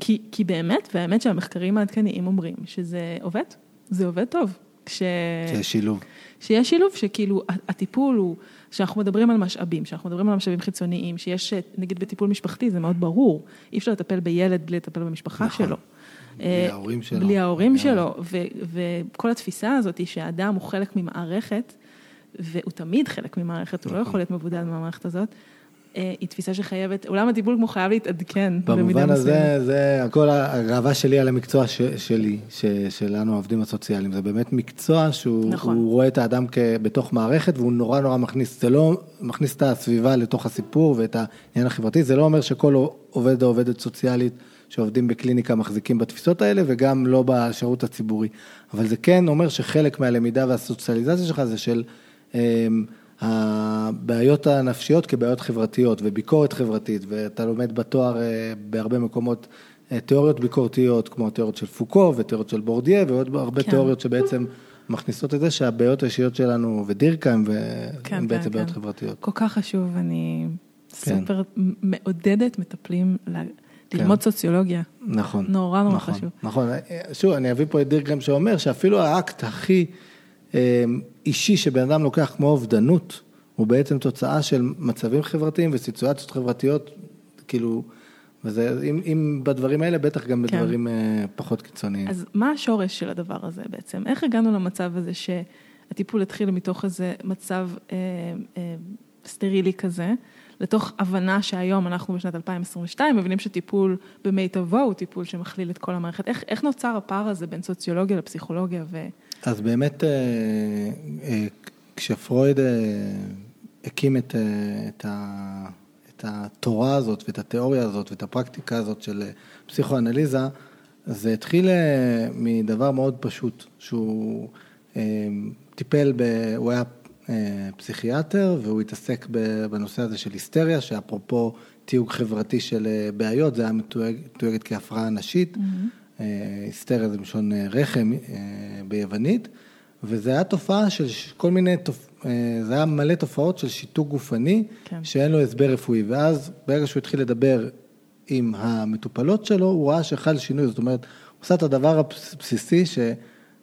כי, כי באמת, והאמת שהמחקרים העדכניים אומרים שזה עובד, זה עובד טוב.
שיש שילוב.
שיש שילוב, שכאילו הטיפול הוא, שאנחנו מדברים על משאבים, שאנחנו מדברים על משאבים חיצוניים, שיש, נגיד בטיפול משפחתי, זה מאוד ברור, אי אפשר לטפל בילד בלי לטפל במשפחה נכון. שלו.
בלי אה, ההורים שלו.
בלי ההורים שלו, ו- וכל התפיסה הזאת היא שהאדם הוא חלק ממערכת, והוא תמיד חלק ממערכת, הוא לא יכול להיות מבודד מהמערכת הזאת. אה, היא תפיסה שחייבת, עולם הטיפול כמו חייב להתעדכן
במובן הזה, זה הכל הגאווה שלי על המקצוע ש, שלי, ש, שלנו העובדים הסוציאליים, זה באמת מקצוע שהוא נכון. רואה את האדם בתוך מערכת והוא נורא נורא מכניס, זה לא מכניס את הסביבה לתוך הסיפור ואת העניין החברתי, זה לא אומר שכל עובד או עובדת סוציאלית שעובדים בקליניקה מחזיקים בתפיסות האלה וגם לא בשירות הציבורי. אבל זה כן אומר שחלק מהלמידה והסוציאליזציה שלך זה של אמ, הבעיות הנפשיות כבעיות חברתיות וביקורת חברתית, ואתה לומד בתואר אה, בהרבה מקומות אה, תיאוריות ביקורתיות, כמו תיאוריות של פוקו ותיאוריות של בורדיה ועוד הרבה כן. תיאוריות שבעצם מכניסות את זה שהבעיות האישיות שלנו ודירקה הם, כן, הם בעצם כן, בעיות כן. חברתיות.
כל כך חשוב, אני כן. סופר מעודדת מטפלים ללמוד כן. סוציולוגיה.
נכון.
נורא נורא נכון, חשוב.
נכון, שוב, אני אביא פה את דירקרם שאומר שאפילו האקט הכי אה, אישי שבן אדם לוקח כמו אובדנות, הוא בעצם תוצאה של מצבים חברתיים וסיטואציות חברתיות, כאילו, וזה, אם, אם בדברים האלה, בטח גם כן. בדברים כן. פחות קיצוניים.
אז מה השורש של הדבר הזה בעצם? איך הגענו למצב הזה שהטיפול התחיל מתוך איזה מצב אה, אה, סטרילי כזה? לתוך הבנה שהיום אנחנו בשנת 2022 מבינים שטיפול במיטבו הוא טיפול שמכליל את כל המערכת. איך, איך נוצר הפער הזה בין סוציולוגיה לפסיכולוגיה? ו...
אז באמת, אה, אה, כשפרויד אה, הקים את, את, ה, את התורה הזאת ואת התיאוריה הזאת ואת הפרקטיקה הזאת של פסיכואנליזה, זה התחיל מדבר מאוד פשוט, שהוא טיפל, ב, הוא היה פסיכיאטר, והוא התעסק בנושא הזה של היסטריה, שאפרופו תיוג חברתי של בעיות, זה היה מתויגת כהפרעה נשית. Mm-hmm. היסטריה זה מלשון רחם ביוונית, וזה היה תופעה של כל מיני, זה היה מלא תופעות של שיתוק גופני, כן. שאין לו הסבר רפואי, ואז ברגע שהוא התחיל לדבר עם המטופלות שלו, הוא ראה שחל שינוי, זאת אומרת, הוא עושה את הדבר הבסיסי שהמון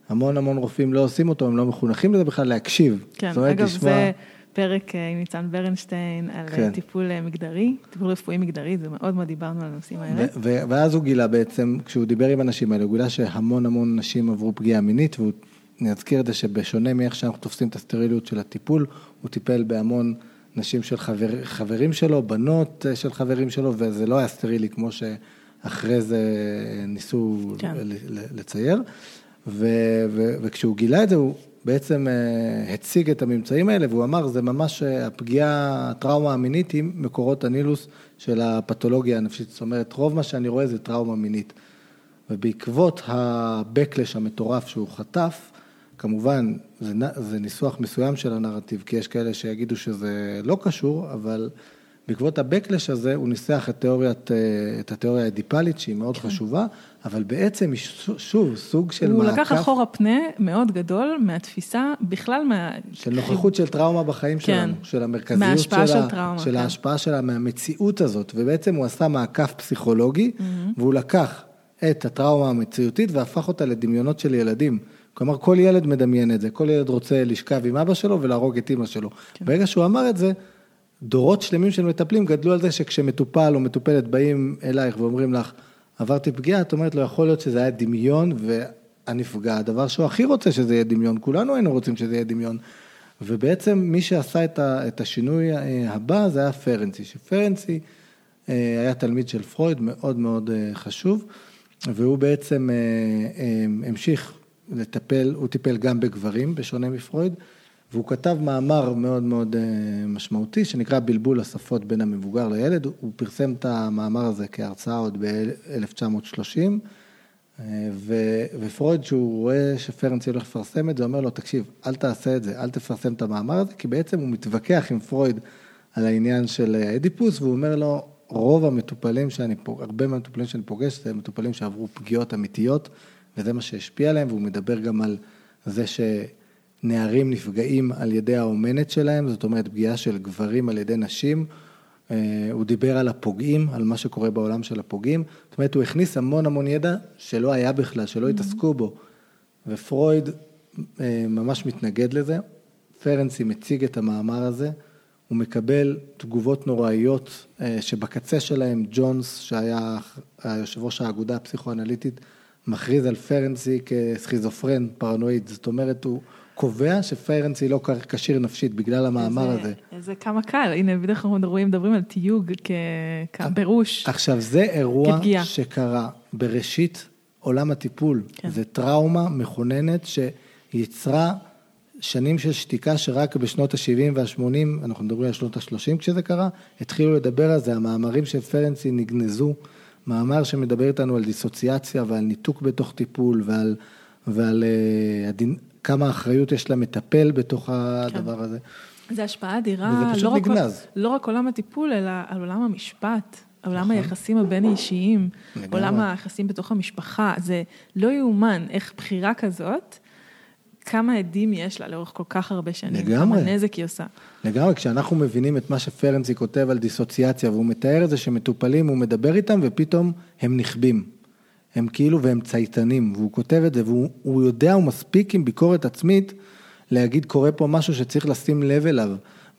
המון רופאים לא עושים אותו, הם לא מחונכים לזה בכלל, להקשיב.
כן, אומרת, אגב, לשמוע... זה פרק אה, עם ניצן ברנשטיין על כן. טיפול אה, מגדרי, טיפול רפואי מגדרי, זה מאוד מאוד דיברנו על הנושאים האלה.
ואז הוא גילה בעצם, כשהוא דיבר עם האנשים האלה, הוא גילה שהמון המון נשים עברו פגיעה מינית, והוא נזכיר את זה שבשונה מאיך שאנחנו תופסים את הסטריליות של הטיפול, הוא טיפל בהמון נשים של חבר, חברים שלו, בנות אה, של חברים שלו, וזה לא היה סטרילי כמו שאחרי זה ניסו כן. לצייר. ו, ו, וכשהוא גילה את זה, הוא בעצם אה, הציג את הממצאים האלה, והוא אמר, זה ממש אה, הפגיעה, הטראומה המינית עם מקורות הנילוס של הפתולוגיה הנפשית. זאת אומרת, רוב מה שאני רואה זה טראומה מינית. ובעקבות ה-Backlash המטורף שהוא חטף, כמובן, זה, זה ניסוח מסוים של הנרטיב, כי יש כאלה שיגידו שזה לא קשור, אבל בעקבות ה-Backlash הזה, הוא ניסח את, תיאוריית, אה, את התיאוריה האדיפלית, שהיא מאוד כן. חשובה, אבל בעצם היא שוב סוג של
הוא
מעקף.
הוא לקח אחורה פנה מאוד גדול מהתפיסה, בכלל מה...
של נוכחות של טראומה בחיים כן. שלנו, של המרכזיות
מההשפעה של, של טראומה.
של כן. ההשפעה שלה, מהמציאות הזאת, ובעצם הוא עשה מעקף פסיכולוגי, mm-hmm. והוא לקח את הטראומה המציאותית והפך אותה לדמיונות של ילדים. כלומר, כל ילד מדמיין את זה, כל ילד רוצה לשכב עם אבא שלו ולהרוג את אימא שלו. כן. ברגע שהוא אמר את זה, דורות שלמים של מטפלים גדלו על זה שכשמטופל או מטופלת באים אלייך ואומרים לך, עברתי פגיעה, את אומרת לו, יכול להיות שזה היה דמיון והנפגע, הדבר שהוא הכי רוצה שזה יהיה דמיון, כולנו היינו רוצים שזה יהיה דמיון. ובעצם מי שעשה את השינוי אה, הבא זה היה פרנסי, שפרנסי אה, היה תלמיד של פרויד, מאוד מאוד אה, חשוב, והוא בעצם המשיך לטפל, הוא טיפל גם בגברים, בשונה מפרויד, והוא כתב מאמר מאוד מאוד אה, משמעותי, שנקרא בלבול השפות בין המבוגר לילד, הוא פרסם את המאמר הזה כהרצאה עוד ב-1930, אה, ופרויד, שהוא רואה שפרנצי הולך לפרסם את זה, אומר לו, תקשיב, אל תעשה את זה, אל תפרסם את המאמר הזה, כי בעצם הוא מתווכח עם פרויד על העניין של האדיפוס, והוא אומר לו, רוב המטופלים שאני, פוגש, הרבה מהמטופלים שאני פוגש, זה מטופלים שעברו פגיעות אמיתיות, וזה מה שהשפיע עליהם, והוא מדבר גם על זה שנערים נפגעים על ידי האומנת שלהם, זאת אומרת פגיעה של גברים על ידי נשים. אה, הוא דיבר על הפוגעים, על מה שקורה בעולם של הפוגעים. זאת אומרת, הוא הכניס המון המון ידע שלא היה בכלל, שלא התעסקו בו. ופרויד אה, ממש מתנגד לזה. פרנסי מציג את המאמר הזה, הוא מקבל תגובות נוראיות אה, שבקצה שלהם ג'ונס, שהיה יושב ראש האגודה הפסיכואנליטית, מכריז על פרנסי כסכיזופרן פרנואיד, זאת אומרת, הוא קובע שפרנסי לא כשיר נפשית בגלל המאמר
איזה,
הזה.
איזה כמה קל, הנה בדרך כלל אנחנו מדברים על תיוג כפירוש.
עכשיו, זה אירוע כפגיעה. שקרה בראשית עולם הטיפול. כן. זה טראומה מכוננת שיצרה שנים של שתיקה שרק בשנות ה-70 וה-80, אנחנו מדברים על שנות ה-30 כשזה קרה, התחילו לדבר על זה, המאמרים של פרנסי נגנזו. מאמר שמדבר איתנו על דיסוציאציה ועל ניתוק בתוך טיפול ועל, ועל uh, הדין, כמה אחריות יש למטפל בתוך הדבר כן. הזה.
זה השפעה אדירה, לא. רק, לא רק עולם הטיפול, אלא על עולם המשפט, עולם נכון. היחסים הבין-אישיים, עולם היחסים בתוך המשפחה. זה לא יאומן איך בחירה כזאת כמה עדים יש לה לאורך כל כך הרבה שנים, לגמרי. כמה נזק היא עושה.
לגמרי, כשאנחנו מבינים את מה שפרנסי כותב על דיסוציאציה, והוא מתאר את זה שמטופלים, הוא מדבר איתם ופתאום הם נכבים. הם כאילו, והם צייתנים, והוא כותב את זה, והוא יודע, הוא מספיק עם ביקורת עצמית, להגיד, קורה פה משהו שצריך לשים לב אליו,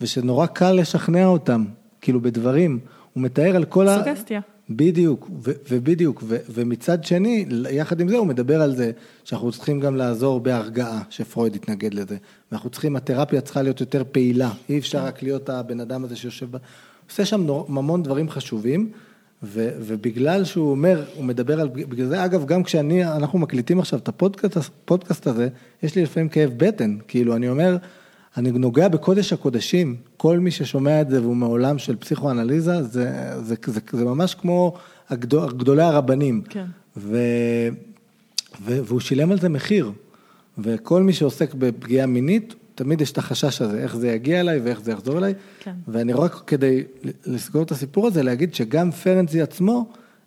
ושנורא קל לשכנע אותם, כאילו בדברים. הוא מתאר על כל
ה... סוגסטיה.
בדיוק, ו- ובדיוק, ו- ומצד שני, יחד עם זה הוא מדבר על זה שאנחנו צריכים גם לעזור בהרגעה, שפרויד התנגד לזה. ואנחנו צריכים, התרפיה צריכה להיות יותר פעילה, אי אפשר רק להיות הבן אדם הזה שיושב ב... עושה שם המון דברים חשובים, ובגלל שהוא אומר, הוא מדבר על, בגלל זה אגב, גם כשאני, אנחנו מקליטים עכשיו את הפודקאסט, הזה, יש לי לפעמים כאב בטן, כאילו, אני אומר, אני נוגע בקודש הקודשים, כל מי ששומע את זה והוא מעולם של פסיכואנליזה, זה, זה, זה, זה ממש כמו הגדול, גדולי הרבנים.
כן.
ו, ו, והוא שילם על זה מחיר, וכל מי שעוסק בפגיעה מינית, תמיד יש את החשש הזה, איך זה יגיע אליי ואיך זה יחזור אליי.
כן.
ואני רק כדי לסגור את הסיפור הזה, להגיד שגם פרנזי עצמו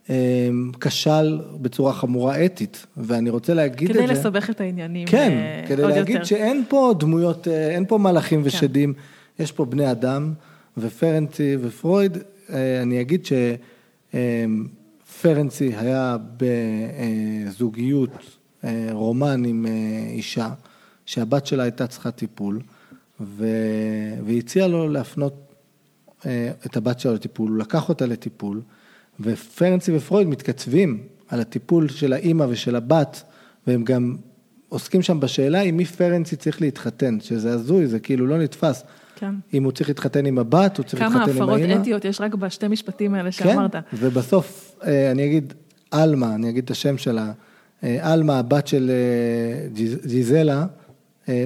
אה, כשל בצורה חמורה אתית, ואני רוצה להגיד את זה.
כדי לסבך את העניינים
כן,
אה,
כדי
עוד
להגיד
יותר.
שאין פה דמויות, אה, אין פה מלאכים
כן.
ושדים, יש פה בני אדם, ופרנצי ופרויד, אני אגיד שפרנצי היה בזוגיות, רומן עם אישה, שהבת שלה הייתה צריכה טיפול, ו... והציע לו להפנות אה, את הבת שלו לטיפול, הוא לקח אותה לטיפול, ופרנצי ופרויד מתכתבים על הטיפול של האימא ושל הבת, והם גם עוסקים שם בשאלה עם מי פרנצי צריך להתחתן, שזה הזוי, זה כאילו לא נתפס.
כן.
אם הוא צריך להתחתן עם הבת, הוא צריך
כמה
להתחתן עם האימא.
הפרות אתיות יש רק בשתי משפטים האלה שאמרת.
כן, ובסוף אה, אני אגיד עלמה, אני אגיד את השם שלה, אה, עלמה, הבת של אה, ג'יז- ג'יזלה,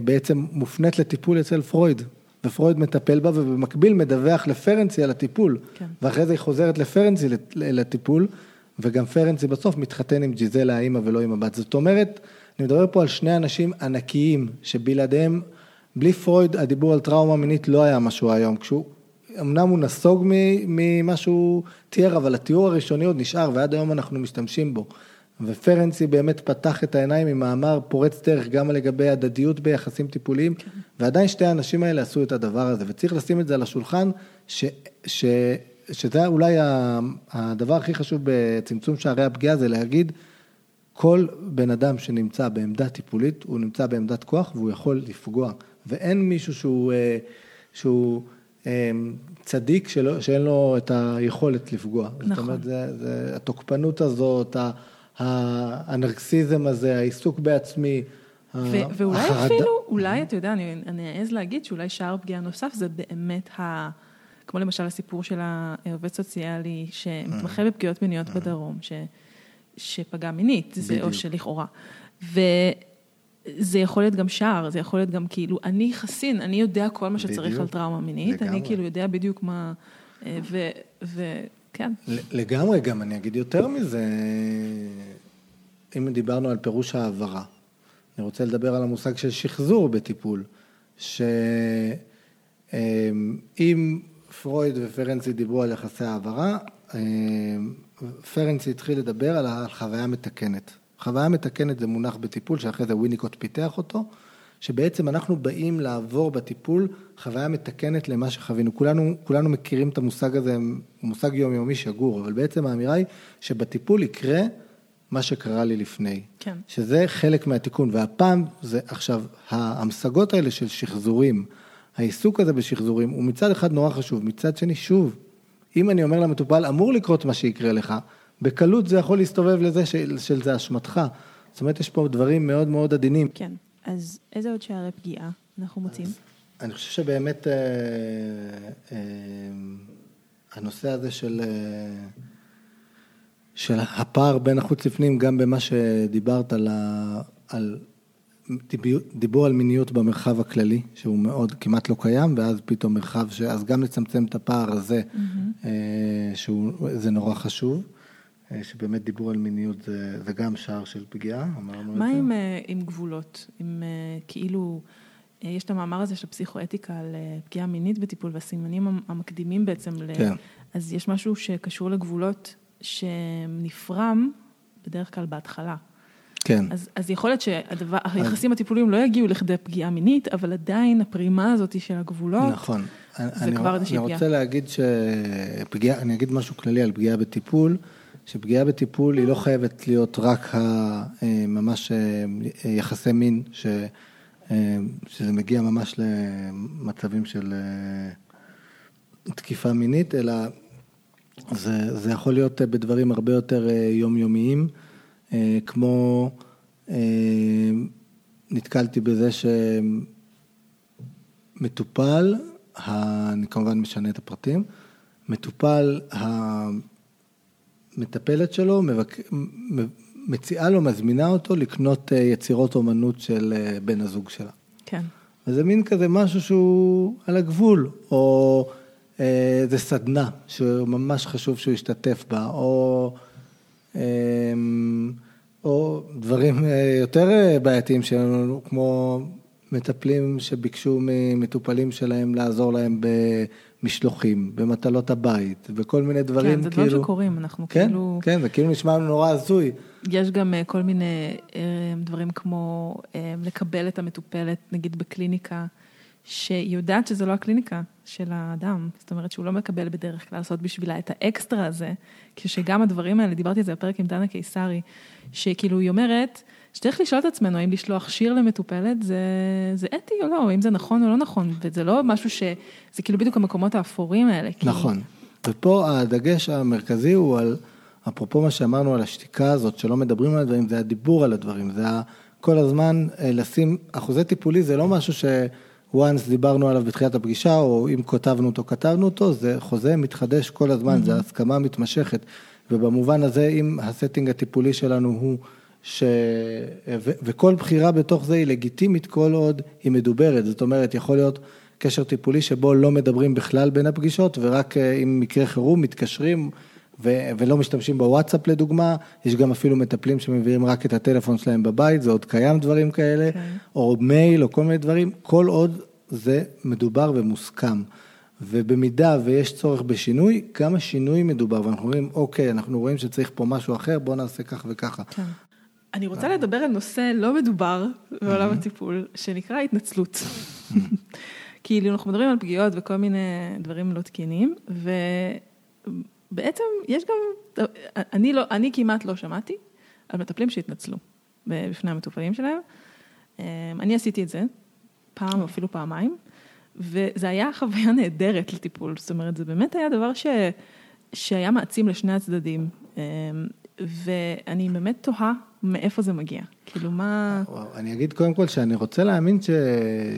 בעצם מופנית לטיפול אצל פרויד, ופרויד מטפל בה ובמקביל מדווח לפרנצי על הטיפול,
כן.
ואחרי זה היא חוזרת לפרנצי לט- לטיפול, וגם פרנצי בסוף מתחתן עם ג'יזלה האימא ולא עם הבת. זאת אומרת, אני מדבר פה על שני אנשים ענקיים, שבלעדיהם, בלי פרויד הדיבור על טראומה מינית לא היה מה שהוא היום, כשהוא... אמנם הוא נסוג ממה שהוא תיאר, אבל התיאור הראשוני עוד נשאר, ועד היום אנחנו משתמשים בו. ופרנסי באמת פתח את העיניים עם מאמר פורץ דרך גם לגבי הדדיות ביחסים טיפוליים, כן. ועדיין שתי האנשים האלה עשו את הדבר הזה, וצריך לשים את זה על השולחן, ש, ש, שזה אולי הדבר הכי חשוב בצמצום שערי הפגיעה, זה להגיד, כל בן אדם שנמצא בעמדה טיפולית, הוא נמצא בעמדת כוח והוא יכול לפגוע. ואין מישהו שהוא, אה, שהוא אה, צדיק שלא, שאין לו את היכולת לפגוע.
נכון.
זאת אומרת, זה, זה, התוקפנות הזאת, ה- הנרקסיזם הזה, העיסוק בעצמי.
ו- ואולי
החרדה-
אפילו, אולי, אתה יודע, אני אני אעז להגיד שאולי שער פגיעה נוסף זה באמת ה... כמו למשל הסיפור של העובד סוציאלי שמתמחה בפגיעות מיניות בדרום, ש, שפגע מינית, זה, או. שלכאורה. וזה יכול להיות גם שער, זה יכול להיות גם כאילו, אני חסין, אני יודע כל מה שצריך
בדיוק.
על טראומה מינית, אני
לגמרי.
כאילו יודע בדיוק מה... אה, ו- וכן,
לגמרי, גם אני אגיד יותר מזה, אם דיברנו על פירוש העברה, אני רוצה לדבר על המושג של שחזור בטיפול, שאם פרויד ופרנצי דיברו על יחסי העברה, אמ, פרנצי התחיל לדבר על החוויה המתקנת. חוויה מתקנת זה מונח בטיפול, שאחרי זה וויניקוט פיתח אותו, שבעצם אנחנו באים לעבור בטיפול חוויה מתקנת למה שחווינו. כולנו, כולנו מכירים את המושג הזה, מושג יומיומי שגור, אבל בעצם האמירה היא שבטיפול יקרה מה שקרה לי לפני.
כן.
שזה חלק מהתיקון, והפעם זה עכשיו, ההמשגות האלה של שחזורים, העיסוק הזה בשחזורים הוא מצד אחד נורא חשוב, מצד שני, שוב, אם אני אומר למטופל, אמור לקרות מה שיקרה לך, בקלות זה יכול להסתובב לזה של, של זה אשמתך. זאת אומרת, יש פה דברים מאוד מאוד עדינים.
כן. אז איזה עוד שערי פגיעה אנחנו מוצאים?
אני חושב שבאמת אה, אה, הנושא הזה של, אה, של הפער בין החוץ לפנים, גם במה שדיברת על, ה, על דיבור, דיבור על מיניות במרחב הכללי, שהוא מאוד, כמעט לא קיים, ואז פתאום מרחב, ש, אז גם לצמצם את הפער הזה, אה, שהוא, זה נורא חשוב. אה, שבאמת דיבור על מיניות זה, זה גם שער של פגיעה, אמרנו את זה.
מה עם, אה, עם גבולות? עם אה, כאילו, יש את המאמר הזה של פסיכואתיקה על פגיעה מינית בטיפול והסימנים המ- המקדימים בעצם. ל...
כן.
אז יש משהו שקשור לגבולות שנפרם בדרך כלל בהתחלה.
כן.
אז, אז יכול להיות שהיחסים הטיפוליים לא יגיעו לכדי פגיעה מינית, אבל עדיין הפרימה הזאת של הגבולות,
נכון.
זה
אני,
כבר איזושהי
אני
פגיעה.
רוצה להגיד שפגיעה, אני אגיד משהו כללי על פגיעה בטיפול, שפגיעה בטיפול היא לא חייבת להיות רק אה, ממש אה, יחסי מין, ש, אה, שזה מגיע ממש למצבים של תקיפה מינית, אלא זה, זה יכול להיות בדברים הרבה יותר יומיומיים, כמו נתקלתי בזה שמטופל, אני כמובן משנה את הפרטים, מטופל, המטפלת שלו מבק... מציעה לו, מזמינה אותו לקנות אה, יצירות אומנות של אה, בן הזוג שלה.
כן.
וזה מין כזה משהו שהוא על הגבול, או אה, איזה סדנה שממש חשוב שהוא ישתתף בה, או, אה, או דברים אה, יותר בעייתיים שלנו, כמו מטפלים שביקשו ממטופלים שלהם לעזור להם במשלוחים, במטלות הבית, וכל מיני דברים,
כן, זה
כאילו...
דברים שקורים, אנחנו
כן,
כאילו...
כן, זה כאילו נשמע לנו נורא הזוי.
יש גם אה, כל מיני אה, דברים כמו אה, לקבל את המטופלת, נגיד בקליניקה, שהיא יודעת שזה לא הקליניקה של האדם, זאת אומרת שהוא לא מקבל בדרך כלל לעשות בשבילה את האקסטרה הזה, כשגם הדברים האלה, דיברתי על זה בפרק עם דנה קיסרי, שכאילו היא אומרת, שצריך לשאול את עצמנו האם לשלוח שיר למטופלת זה, זה אתי או לא, האם זה נכון או לא נכון, וזה לא משהו ש... זה כאילו בדיוק המקומות האפורים האלה. כי...
נכון. ופה הדגש המרכזי הוא על, אפרופו מה שאמרנו על השתיקה הזאת, שלא מדברים על הדברים, זה הדיבור על הדברים, זה כל הזמן אה, לשים, אחוזי טיפולי זה לא משהו ש... once דיברנו עליו בתחילת הפגישה, או אם כותבנו אותו, כתבנו אותו, זה חוזה מתחדש כל הזמן, mm-hmm. זה הסכמה מתמשכת. ובמובן הזה, אם הסטינג הטיפולי שלנו הוא ש... ו... וכל בחירה בתוך זה היא לגיטימית כל עוד היא מדוברת. זאת אומרת, יכול להיות קשר טיפולי שבו לא מדברים בכלל בין הפגישות, ורק אה, אם מקרה חירום מתקשרים ו... ולא משתמשים בוואטסאפ לדוגמה, יש גם אפילו מטפלים שמביאים רק את הטלפון שלהם בבית, זה עוד קיים דברים כאלה, okay. כן. או מייל או כל מיני דברים, כל עוד זה מדובר ומוסכם. ובמידה ויש צורך בשינוי, גם השינוי מדובר, ואנחנו אומרים, אוקיי, אנחנו רואים שצריך פה משהו אחר, בואו נעשה כך וככה. כן.
אני רוצה לדבר על נושא לא מדובר בעולם. הטיפול, שנקרא התנצלות. כאילו, אנחנו מדברים על פגיעות וכל מיני דברים לא תקינים, ובעצם יש גם, אני, לא, אני כמעט לא שמעתי על מטפלים שהתנצלו בפני המטופלים שלהם. אמ, אני עשיתי את זה פעם או אפילו פעמיים, וזה היה חוויה נהדרת לטיפול, זאת אומרת, זה באמת היה דבר ש, שהיה מעצים לשני הצדדים, אמ, ואני באמת תוהה מאיפה זה מגיע? כאילו מה...
וואו, אני אגיד קודם כל שאני רוצה להאמין ש...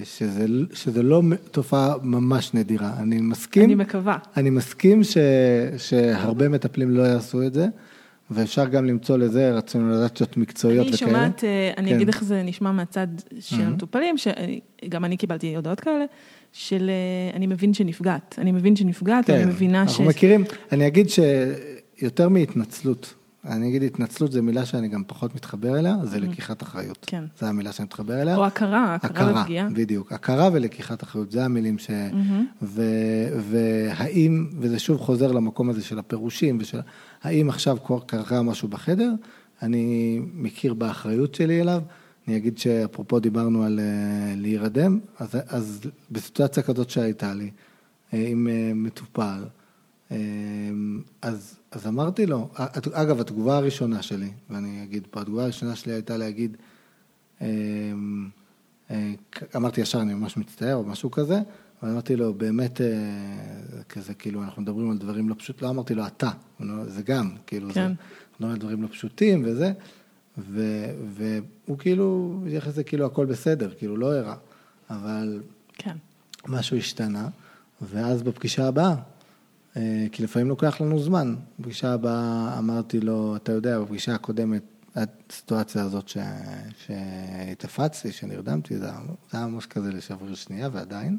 שזה, שזה לא תופעה ממש נדירה. אני מסכים...
אני מקווה.
אני מסכים ש... שהרבה מטפלים לא יעשו את זה, ואפשר גם למצוא לזה רציונליזציות מקצועיות
וכאלה. אני שומעת, אה, אני כן. אגיד איך זה נשמע מהצד של mm-hmm. המטופלים, שגם אני קיבלתי הודעות כאלה. של אה, אני מבין שנפגעת, אני מבין שנפגעת, כן, אני מבינה
אנחנו ש... אנחנו מכירים, אני אגיד שיותר מהתנצלות, אני אגיד התנצלות זו מילה שאני גם פחות מתחבר אליה, זה. לקיחת אחריות.
כן.
זו המילה שאני מתחבר אליה.
או הכרה, הכרה בפגיעה.
בדיוק, הכרה ולקיחת אחריות, זה המילים ש... ו... והאם, וזה שוב חוזר למקום הזה של הפירושים, ושל האם עכשיו קרה משהו בחדר, אני מכיר באחריות שלי אליו. אני אגיד שאפרופו דיברנו על uh, להירדם, אז, אז בסיטואציה כזאת שהייתה לי, uh, עם uh, מטופל, אז, אז אמרתי לו, אגב, התגובה הראשונה שלי, ואני אגיד פה, התגובה הראשונה שלי הייתה להגיד, אמ, אה, אמרתי ישר, אני ממש מצטער, או משהו כזה, ואמרתי לו, באמת, אה, כזה, כאילו, אנחנו מדברים על דברים לא פשוטים, לא אמרתי לו, אתה, זה גם, כאילו, כן. זה, אנחנו מדברים על דברים לא פשוטים וזה, ו, והוא כאילו, יש לזה כאילו הכל בסדר, כאילו, לא הרע, אבל
כן.
משהו השתנה, ואז בפגישה הבאה, אה, כי לפעמים לוקח לנו זמן. בפגישה הבאה אמרתי לו, אתה יודע, בפגישה הקודמת, הסיטואציה הזאת ש... שנרדמתי, זה היה ממש כזה לשבריר שנייה ועדיין.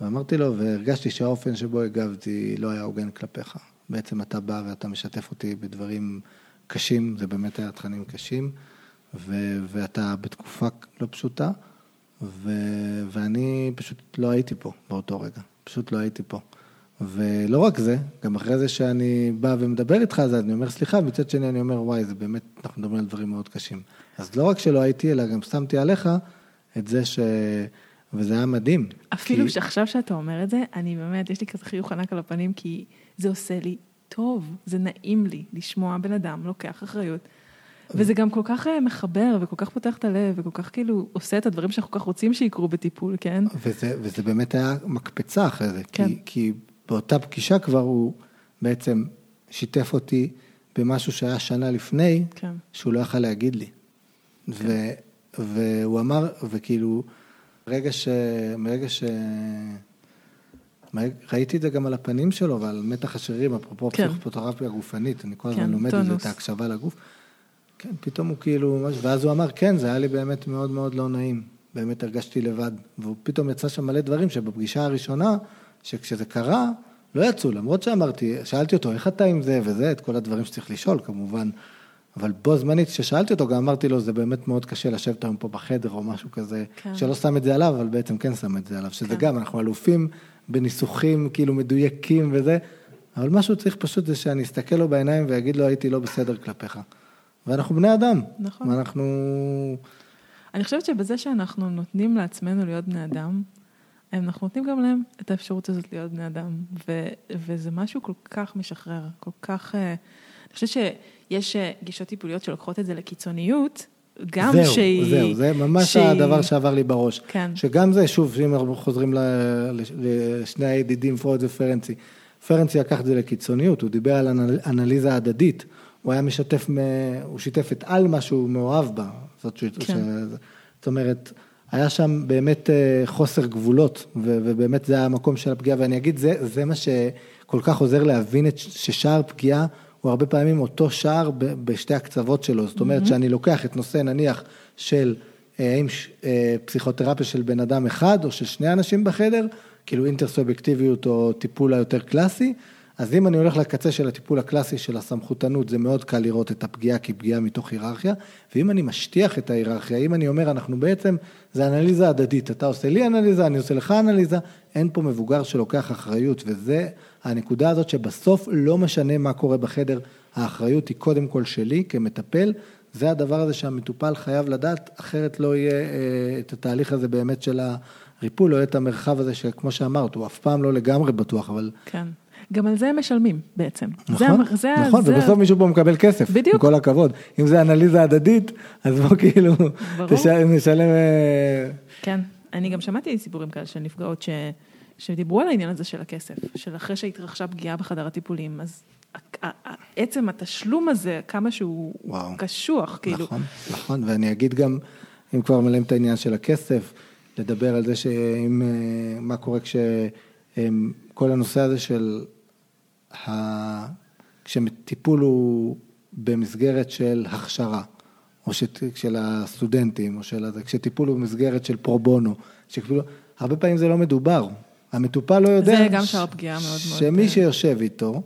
ואמרתי לו, והרגשתי שהאופן שבו הגבתי לא היה הוגן כלפיך. בעצם אתה בא ואתה משתף אותי בדברים קשים, זה באמת היה תכנים קשים, ו... ואתה בתקופה לא פשוטה, ו... ואני פשוט לא הייתי פה באותו רגע, פשוט לא הייתי פה. ולא רק זה, גם אחרי זה שאני בא ומדבר איתך, אז אני אומר סליחה, מצד שני אני אומר, וואי, זה באמת, אנחנו מדברים על דברים מאוד קשים. אז לא רק שלא הייתי, אלא גם שמתי עליך את זה ש... וזה היה מדהים.
אפילו כי... שעכשיו שאתה אומר את זה, אני באמת, יש לי כזה חיוך ענק על הפנים, כי זה עושה לי טוב, זה נעים לי לשמוע בן אדם לוקח אחריות. וזה גם כל כך אה, מחבר, וכל כך פותח את הלב, וכל כך כאילו עושה את הדברים שאנחנו כל כך רוצים שיקרו בטיפול, כן?
וזה, וזה באמת היה מקפצה אחרי זה, כן. כי, כי באותה פגישה כבר הוא בעצם שיתף אותי במשהו שהיה שנה לפני, כן. שהוא לא יכל להגיד לי. כן. ו, והוא אמר, וכאילו, רגע ש... מרגע ש... ראיתי את זה גם על הפנים שלו ועל מתח השרירים, אפרופו כן. פסיכופותרפיה גופנית, אני כל הזמן כן, לומד את זה, את ההקשבה לגוף. כן, פתאום הוא כאילו, ואז הוא אמר, כן, זה היה לי באמת מאוד מאוד לא נעים, באמת הרגשתי לבד. והוא פתאום יצא שם מלא דברים שבפגישה הראשונה, שכשזה קרה, לא יצאו, למרות שאמרתי, שאלתי אותו, איך אתה עם זה וזה, את כל הדברים שצריך לשאול כמובן, אבל בו זמנית, כששאלתי אותו, גם אמרתי לו, זה באמת מאוד קשה לשבת היום פה בחדר או משהו כזה,
כן.
שלא שם את זה עליו, אבל בעצם כן שם את זה עליו, שזה
כן.
גם, אנחנו אלופים בניסוחים כאילו מדויקים וזה, אבל מה שהוא צריך פשוט זה שאני אסתכל לו בעיניים ואגיד לו, הייתי לא בסדר כלפיך. ואנחנו בני אדם.
נכון.
ואנחנו...
אני חושבת שבזה שאנחנו נותנים לעצמנו להיות בני אדם, אנחנו נותנים גם להם את האפשרות הזאת להיות בני אדם, ו, וזה משהו כל כך משחרר, כל כך... אה, אני חושבת שיש אה, גישות טיפוליות שלוקחות את זה לקיצוניות, גם
זהו,
שהיא...
זהו, זה ממש
שהיא-
הדבר שעבר לי בראש.
כן.
שגם זה, שוב, אם אנחנו חוזרים ל- לשני הידידים, פרויד ופרנצי, פרנצי לקח את זה לקיצוניות, הוא דיבר על אנל- אנליזה הדדית, הוא היה משתף, הוא שיתף את עלמה שהוא מאוהב בה, זאת.
כן.
ש... זאת אומרת, היה שם באמת אה, חוסר גבולות, ובאמת זה היה המקום של הפגיעה, ואני אגיד, זה, זה מה שכל כך עוזר להבין את ששער פגיעה הוא הרבה פעמים אותו שער בשתי הקצוות שלו, זאת אומרת שאני לוקח את נושא נניח של אה, האם אה, פסיכותרפיה של בן אדם אחד או של שני אנשים בחדר, כאילו אינטרסובייקטיביות או טיפול היותר קלאסי, אז אם אני הולך לקצה של הטיפול הקלאסי של הסמכותנות, זה מאוד קל לראות את הפגיעה כפגיעה מתוך היררכיה, ואם אני משטיח את ההיררכיה, אם אני אומר, אנחנו בעצם, זה אנליזה הדדית, אתה עושה לי אנליזה, אני עושה לך אנליזה, אין פה מבוגר שלוקח אחריות, וזה הנקודה הזאת שבסוף לא משנה מה קורה בחדר, האחריות היא קודם כל שלי כמטפל, זה הדבר הזה שהמטופל חייב לדעת, אחרת לא יהיה אה, את התהליך הזה באמת של הריפוי, לא יהיה את המרחב הזה שכמו שאמרת, הוא אף פעם לא לגמרי בטוח, אבל...
כן. גם על זה הם משלמים בעצם.
נכון,
זה, המ- זה,
נכון,
זה,
ובסוף מישהו פה מקבל כסף,
בדיוק.
עם כל הכבוד. אם זה אנליזה הדדית, אז בוא כאילו. תשלם, נשלם... אה,
כן, אני גם שמעתי סיפורים כאלה של נפגעות ש... שדיברו על העניין הזה של הכסף, של אחרי שהתרחשה פגיעה בחדר הטיפולים, אז עצם התשלום הזה, כמה שהוא
וואו.
קשוח, כאילו.
נכון, נכון, ואני אגיד גם, אם כבר מלאים את העניין של הכסף, לדבר על זה שאם, אה, מה קורה כשכל הנושא הזה של. כשטיפול הוא במסגרת של הכשרה, או שת... של הסטודנטים, או של... הזה, כשטיפול הוא במסגרת של פרו בונו, שכאילו, הרבה פעמים זה לא מדובר, המטופל לא יודע,
זה גם שער פגיעה מאוד מאוד,
שמי
אה,
שיושב איתו,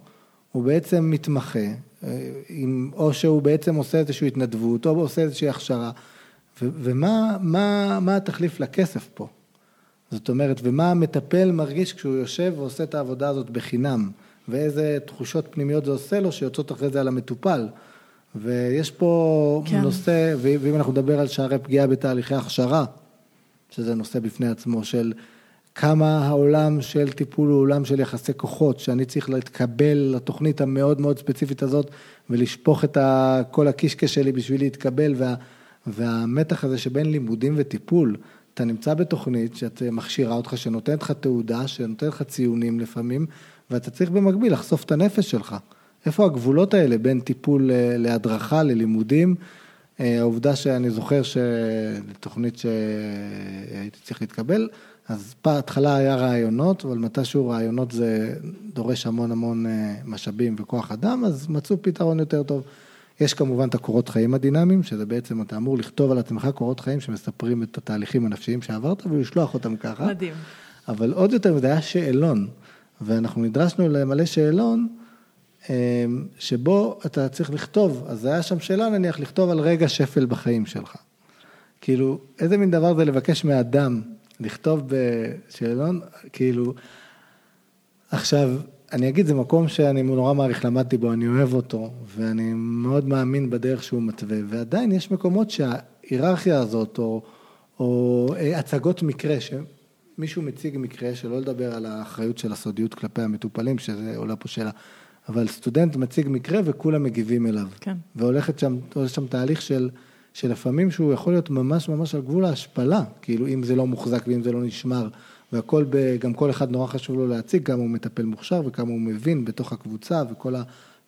הוא בעצם מתמחה, אה, עם, או שהוא בעצם עושה איזושהי התנדבות, או עושה איזושהי הכשרה, ו, ומה מה, מה התחליף לכסף פה? זאת אומרת, ומה המטפל מרגיש כשהוא יושב ועושה את העבודה הזאת בחינם, ואיזה תחושות פנימיות זה עושה לו, שיוצאות אחרי זה על המטופל. ויש פה
כן.
נושא, ואם אנחנו נדבר על שערי פגיעה בתהליכי הכשרה, שזה נושא בפני עצמו, של כמה העולם של טיפול הוא עולם של יחסי כוחות, שאני צריך להתקבל לתוכנית המאוד מאוד ספציפית הזאת, ולשפוך את ה- כל הקישקע שלי בשביל להתקבל, וה, והמתח הזה שבין לימודים וטיפול, אתה נמצא בתוכנית שאת מכשירה אותך, שנותנת לך תעודה, שנותנת לך ציונים לפעמים, ואתה צריך במקביל לחשוף את הנפש שלך. איפה הגבולות האלה בין טיפול אה, להדרכה, ללימודים? אה, העובדה שאני זוכר שלתוכנית שהייתי צריך להתקבל, אז בהתחלה היה רעיונות, אבל מתישהו רעיונות זה דורש המון המון אה, משאבים וכוח אדם, אז מצאו פתרון יותר טוב. יש כמובן את הקורות חיים הדינמיים, שזה בעצם אתה אמור לכתוב על עצמך קורות חיים שמספרים את התהליכים הנפשיים שעברת ולשלוח אותם ככה.
מדהים.
אבל עוד יותר, זה היה שאלון, ואנחנו נדרשנו למלא שאלון, אה, שבו אתה צריך לכתוב, אז היה שם שאלה נניח, לכתוב על רגע שפל בחיים שלך. כאילו, איזה מין דבר זה לבקש מאדם לכתוב בשאלון, כאילו, עכשיו, אני אגיד, זה מקום שאני נורא מעריך, למדתי בו, אני אוהב אותו, ואני מאוד מאמין בדרך שהוא מתווה, ועדיין יש מקומות שההיררכיה הזאת, או, או אה, הצגות מקרה, שמישהו מציג מקרה, שלא לדבר על האחריות של הסודיות כלפי המטופלים, שזה עולה פה שאלה, אבל סטודנט מציג מקרה וכולם מגיבים אליו.
כן.
והולכת שם, שם תהליך של, שלפעמים שהוא יכול להיות ממש ממש על גבול ההשפלה, כאילו אם זה לא מוחזק ואם זה לא נשמר, והכל, ב, גם כל אחד נורא חשוב לו להציג כמה הוא מטפל מוכשר וכמה הוא מבין בתוך הקבוצה וכל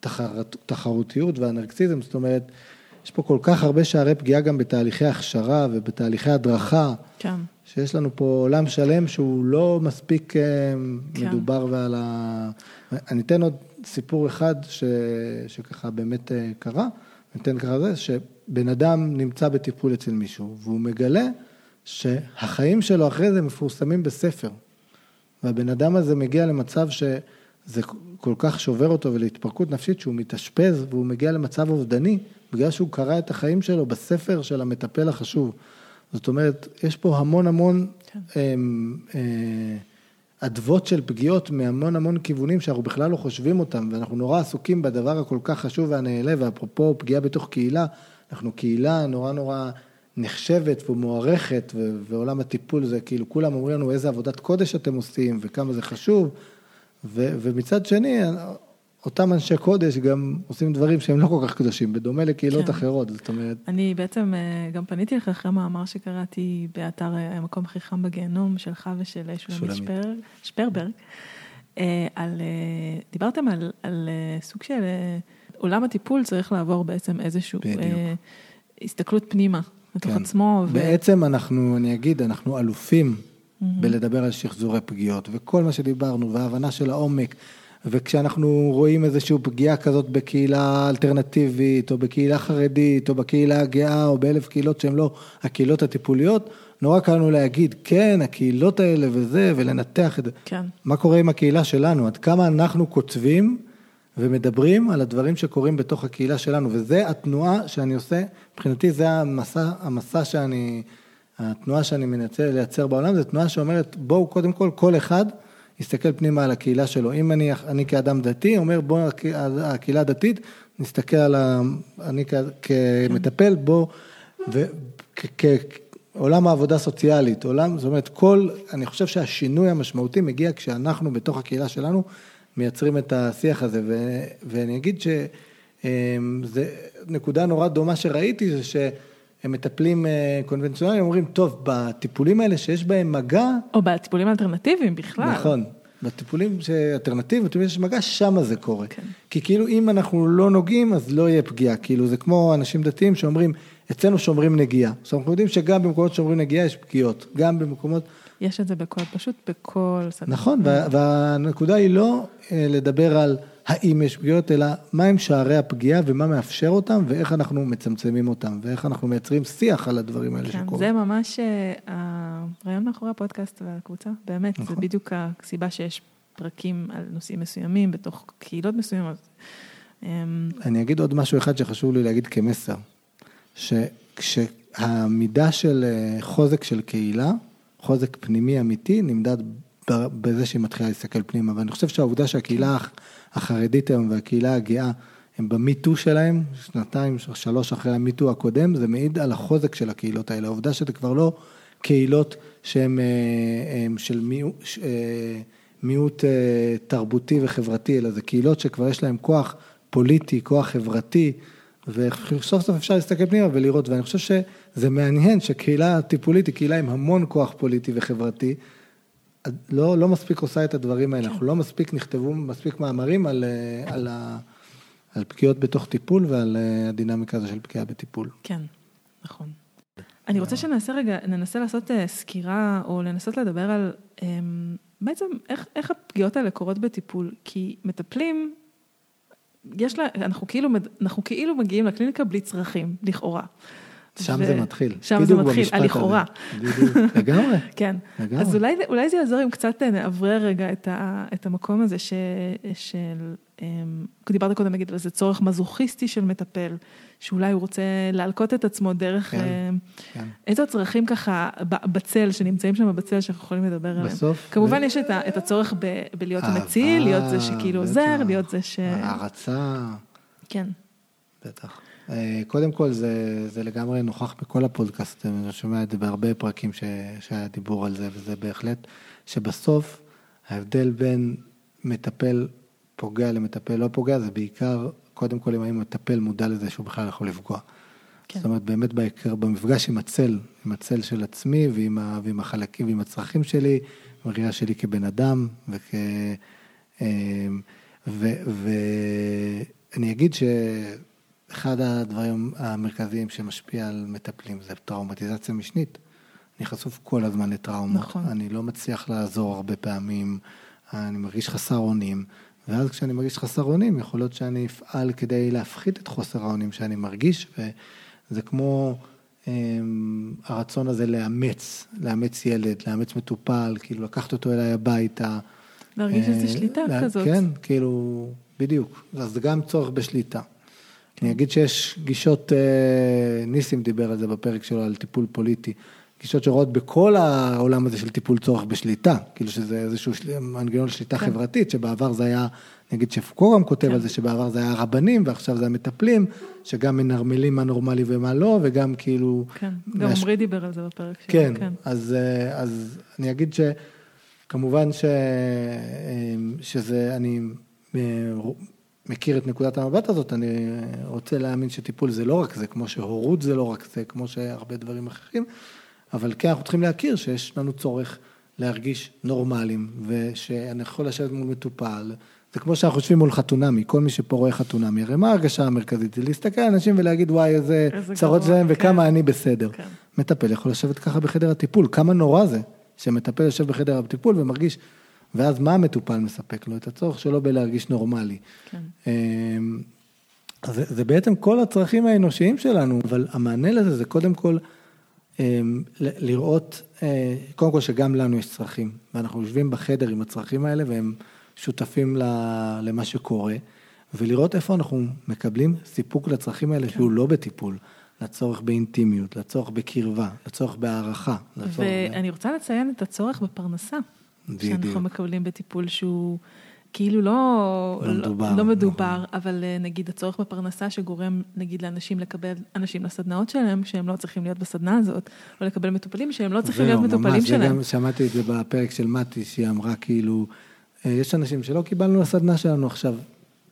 התחרותיות והנרקסיזם, זאת אומרת, יש פה כל כך הרבה שערי פגיעה גם בתהליכי הכשרה ובתהליכי הדרכה,
כן.
שיש לנו פה עולם שלם שהוא לא מספיק אה,
כן.
מדובר ועל ה... אני אתן עוד סיפור אחד ש... שככה באמת אה, קרה, אני אתן ככה זה, שבן אדם נמצא בטיפול אצל מישהו, והוא מגלה שהחיים שלו אחרי זה מפורסמים בספר. והבן אדם הזה מגיע למצב זה כל כך שובר אותו ולהתפרקות נפשית שהוא מתאשפז והוא מגיע למצב אובדני, בגלל שהוא קרא את החיים שלו בספר של המטפל החשוב. זאת אומרת, יש פה המון המון כן. אה, אדוות של פגיעות מהמון המון כיוונים שאנחנו בכלל לא חושבים אותם, ואנחנו נורא עסוקים בדבר הכל כך חשוב והנעלה, ואפרופו פגיעה בתוך קהילה, אנחנו קהילה נורא נורא נחשבת ומוערכת, ועולם הטיפול זה כאילו, כולם אומרים לנו איזה עבודת קודש אתם עושים, וכמה זה חשוב, ו, ומצד שני, אותם אנשי קודש גם עושים דברים שהם לא כל כך קדושים, בדומה לקהילות כן. אחרות, זאת אומרת...
אני בעצם אה, גם פניתי לך אחרי מאמר שקראתי באתר אה, המקום הכי חם בגיהנום, שלך ושל שולמית שפר, שפרברג, אה, על, דיברתם על, על סוג של עולם הטיפול צריך לעבור בעצם איזושהי הסתכלות פנימה, לתוך כן. עצמו.
ו... בעצם אנחנו, אני אגיד, אנחנו אלופים mm-hmm. בלדבר על שחזורי פגיעות, וכל מה שדיברנו, וההבנה של העומק. וכשאנחנו רואים איזושהי פגיעה כזאת בקהילה אלטרנטיבית, או בקהילה חרדית, או בקהילה הגאה, או באלף קהילות שהן לא הקהילות הטיפוליות, נורא קל לנו להגיד, כן, הקהילות האלה וזה, ולנתח את זה.
כן.
מה קורה עם הקהילה שלנו? עד כמה אנחנו כותבים ומדברים על הדברים שקורים בתוך הקהילה שלנו, וזה התנועה שאני עושה, מבחינתי זה המסע, המסע שאני, התנועה שאני מנסה לייצר בעולם, זו תנועה שאומרת, בואו קודם כל, כל אחד, יסתכל פנימה על הקהילה שלו. אם אני, אני כאדם דתי, אומר בוא, הקהילה הדתית, נסתכל על ה... אני כמטפל, בוא, וכעולם העבודה הסוציאלית, עולם, זאת אומרת, כל, אני חושב שהשינוי המשמעותי מגיע כשאנחנו בתוך הקהילה שלנו מייצרים את השיח הזה, ו, ואני אגיד שזו אמ, נקודה נורא דומה שראיתי, זה ש... הם מטפלים אה, קונבנציונליים, אומרים, טוב, בטיפולים האלה שיש בהם מגע...
או בטיפולים האלטרנטיביים בכלל.
נכון, בטיפולים האלטרנטיביים, בטיפולים שיש מגע, שמה זה קורה. כן. כי כאילו אם אנחנו לא נוגעים, אז לא יהיה פגיעה. כאילו זה כמו אנשים דתיים שאומרים, אצלנו שומרים נגיעה. עכשיו אנחנו יודעים שגם במקומות שומרים נגיעה יש פגיעות, גם במקומות...
יש את זה בכל, פשוט בכל...
נכון, והנקודה היא לא אה, לדבר על... האם יש פגיעות, אלא מהם שערי הפגיעה ומה מאפשר אותם ואיך אנחנו מצמצמים אותם ואיך אנחנו מייצרים שיח על הדברים האלה
כן,
שקורים.
זה ממש אה, הרעיון מאחורי הפודקאסט והקבוצה, באמת, נכון. זה בדיוק הסיבה שיש פרקים על נושאים מסוימים בתוך קהילות מסוימות.
אמ, אני אגיד עוד משהו אחד שחשוב לי להגיד כמסר, שכשהמידה של אה, חוזק של קהילה, חוזק פנימי אמיתי, נמדד בזה שהיא מתחילה להסתכל פנימה, ואני חושב שהעובדה שהקהילה החרדית היום והקהילה הגאה הם במיטו שלהם, שנתיים, שלוש אחרי המיטו הקודם, זה מעיד על החוזק של הקהילות האלה, העובדה שזה כבר לא קהילות שהן אה, של מיעוט, אה, מיעוט אה, תרבותי וחברתי, אלא זה קהילות שכבר יש להן כוח פוליטי, כוח חברתי, וסוף סוף אפשר להסתכל פנימה ולראות, ואני חושב שזה מעניין שקהילה טיפולית היא קהילה עם המון כוח פוליטי וחברתי, לא, לא מספיק עושה את הדברים האלה, כן. אנחנו לא מספיק נכתבו מספיק מאמרים על, אה, על, ה, על פגיעות בתוך טיפול ועל אה, הדינמיקה הזו של פגיעה בטיפול.
כן, נכון. אני רוצה שנעשה רגע, ננסה לעשות אה, סקירה או לנסות לדבר על אמ, בעצם איך, איך הפגיעות האלה קורות בטיפול, כי מטפלים, יש לה, אנחנו כאילו, אנחנו כאילו מגיעים לקליניקה בלי צרכים, לכאורה.
שם ו... זה מתחיל.
שם זה מתחיל, הלכאורה.
לגמרי.
כן. לגמרי. אז אולי, אולי זה יעזור אם קצת נאוורר רגע את, ה, את המקום הזה ש, של, אמ, דיברת קודם נגיד על איזה צורך מזוכיסטי של מטפל, שאולי הוא רוצה להלקות את עצמו דרך, כן, אמ, כן. איזה צרכים ככה בצל, שנמצאים שם בצל שאנחנו יכולים לדבר עליהם.
בסוף.
כמובן ב... יש את, ה, את הצורך ב, בלהיות מציל, להיות זה שכאילו עוזר, להיות זה ש...
הערצה.
כן.
בטח. אה, קודם כל, זה, זה לגמרי נוכח בכל הפודקאסט, אני שומע את זה בהרבה פרקים ש, שהיה דיבור על זה, וזה בהחלט שבסוף ההבדל בין מטפל פוגע למטפל לא פוגע, זה בעיקר, קודם כל, אם האם מטפל מודע לזה שהוא בכלל יכול לפגוע. כן. זאת אומרת, באמת בעיקר, במפגש עם הצל, עם הצל של עצמי ועם, ה, ועם החלקים ועם הצרכים שלי, בראייה שלי כבן אדם, וכ... אה, ואני אגיד ש... אחד הדברים המרכזיים שמשפיע על מטפלים זה טראומטיזציה משנית. אני חשוף כל הזמן לטראומות. נכון. אני לא מצליח לעזור הרבה פעמים, אני מרגיש חסר אונים, ואז כשאני מרגיש חסר אונים, יכול להיות שאני אפעל כדי להפחית את חוסר האונים שאני מרגיש, וזה כמו הם, הרצון הזה לאמץ, לאמץ ילד, לאמץ מטופל, כאילו לקחת אותו אליי הביתה.
להרגיש איזו שליטה
אה,
כזאת.
כן, כאילו, בדיוק. אז זה גם צורך בשליטה. אני אגיד שיש גישות, אה, ניסים דיבר על זה בפרק שלו, על טיפול פוליטי. גישות שרואות בכל העולם הזה של טיפול צורך בשליטה, כאילו שזה איזשהו. מנגנון שליטה
כן.
חברתית, שבעבר זה היה, נגיד שפוקו גם כותב
כן.
על זה, שבעבר זה היה רבנים ועכשיו זה המטפלים, שגם מנרמלים מה נורמלי ומה לא, וגם כאילו...
כן, גם
מש-
עמרי דיבר על זה בפרק שלו.
כן, אז, אה, אז אני אגיד שכמובן ש, אה, שזה, אני מכיר את נקודת המבט הזאת, אני רוצה להאמין שטיפול זה לא רק זה, כמו שהורות זה לא רק זה, כמו שהרבה דברים אחרים, אבל כן אנחנו צריכים להכיר שיש לנו צורך להרגיש נורמליים, ושאני יכול לשבת מול מטופל, זה כמו שאנחנו יושבים מול חתונמי, כל מי שפה רואה חתונמי, הרי מה ההרגשה המרכזית? זה להסתכל על אנשים ולהגיד וואי איזה
איזה
צרות שלהם
כן.
וכמה אני בסדר.
כן.
מטפל יכול לשבת ככה בחדר הטיפול, כמה נורא זה שמטפל יושב בחדר הטיפול ומרגיש, ואז מה המטופל מספק לו? את הצורך שלו בלהרגיש נורמלי.
כן.
אמ, אז זה, זה בעצם כל הצרכים האנושיים שלנו, אבל המענה לזה זה קודם כל אמ, לראות, אה, קודם כל שגם לנו יש צרכים, ואנחנו יושבים בחדר עם הצרכים האלה והם שותפים למה שקורה, ולראות איפה אנחנו מקבלים סיפוק לצרכים האלה שהוא לא בטיפול, לצורך באינטימיות, לצורך בקרבה, לצורך בהערכה. לצורך ב-
ואני רוצה לציין את הצורך בפרנסה. שאנחנו מקבלים בטיפול שהוא כאילו לא,
לא מדובר, נכון.
לא מדובר, אבל אה, נגיד הצורך בפרנסה שגורם נגיד לאנשים לקבל אנשים לסדנאות שלהם, שהם לא צריכים להיות בסדנה הזאת, או לקבל מטופלים שהם לא צריכים להיות מטופלים
ממש,
שלהם.
וגם שמעתי את זה בפרק של מתי, שהיא אמרה כאילו, אה, יש אנשים שלא קיבלנו לסדנה שלנו עכשיו.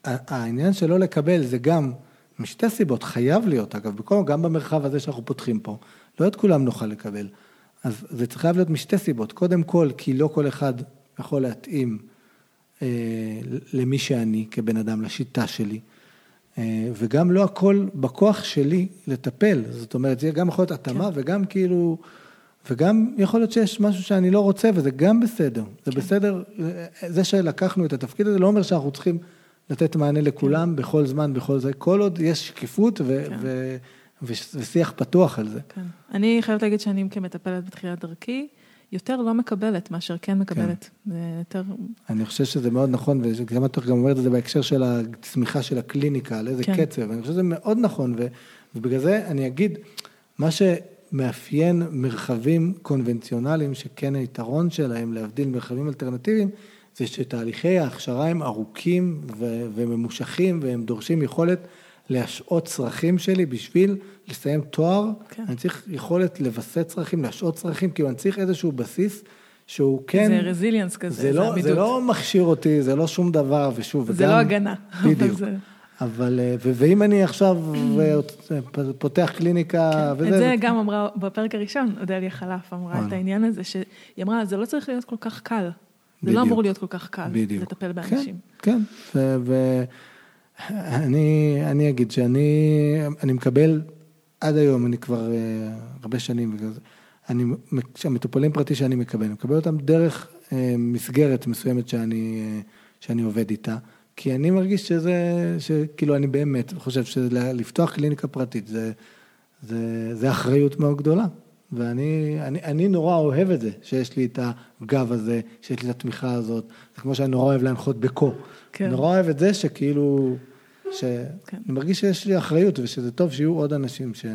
העניין של לא לקבל זה גם משתי סיבות, חייב להיות אגב, בכל, גם במרחב הזה שאנחנו פותחים פה, לא את כולם נוכל לקבל. אז זה צריך להיות משתי סיבות, קודם כל, כי לא כל אחד יכול להתאים אה, למי שאני כבן אדם, לשיטה שלי. אה, וגם לא הכל בכוח שלי לטפל, זאת אומרת, זה גם יכול להיות התאמה
כן.
וגם כאילו, וגם יכול להיות שיש משהו שאני לא רוצה וזה גם בסדר. זה
כן.
בסדר, זה שלקחנו את התפקיד הזה לא אומר שאנחנו צריכים לתת מענה לכולם בכל זמן, בכל זה, כל עוד יש שקיפות ו-
כן.
ו- ושיח פתוח על זה.
כן. אני חייבת להגיד שאני כמטפלת בתחילת דרכי, יותר לא מקבלת מאשר כן מקבלת. זה יותר,
אני חושב שזה מאוד נכון, וגם את גם אומרת את זה בהקשר של הצמיחה של הקליניקה, על איזה
כן.
קצב, אני חושב שזה מאוד נכון, ו, ובגלל זה אני אגיד, מה שמאפיין מרחבים קונבנציונליים, שכן היתרון שלהם להבדיל מרחבים אלטרנטיביים, זה שתהליכי ההכשרה הם ארוכים ו, וממושכים, והם דורשים יכולת להשעות צרכים שלי בשביל לסיים תואר,
כן.
אני צריך יכולת לווסת צרכים, להשעות צרכים, כאילו אני צריך איזשהו בסיס שהוא כן...
זה רזיליאנס כזה,
זה לא,
עמידות.
זה לא מכשיר אותי, זה לא שום דבר, ושוב,
זה
וגם-
לא הגנה,
בדיוק.
זה-
אבל, אה, ו- ואם אני עכשיו אה, פותח קליניקה וזה...
את זה
ו-
גם אמרה בפרק הראשון, אודליה חלף אמרה. את העניין הזה, שהיא אמרה, זה לא צריך להיות כל כך קל. זה
בדיוק.
לא אמור להיות כל כך קל
בדיוק.
לטפל באנשים.
כן, כן. ואני אני אגיד שאני אני מקבל, עד היום, אני כבר אה, הרבה שנים, בגלל זה, אני, המטופלים פרטי שאני מקבל, אני מקבל אותם דרך אה, מסגרת מסוימת שאני, אה, שאני עובד איתה, כי אני מרגיש שזה, שכאילו אני באמת חושב שלפתוח קליניקה פרטית זה, זה, זה אחריות מאוד גדולה. ואני אני, אני נורא אוהב את זה, שיש לי את הגב הזה, שיש לי את התמיכה הזאת. זה כמו שאני נורא אוהב להנחות בקו.
כן.
נורא אוהב את זה שכאילו, שאני
כן.
מרגיש שיש לי אחריות ושזה טוב שיהיו עוד אנשים ש,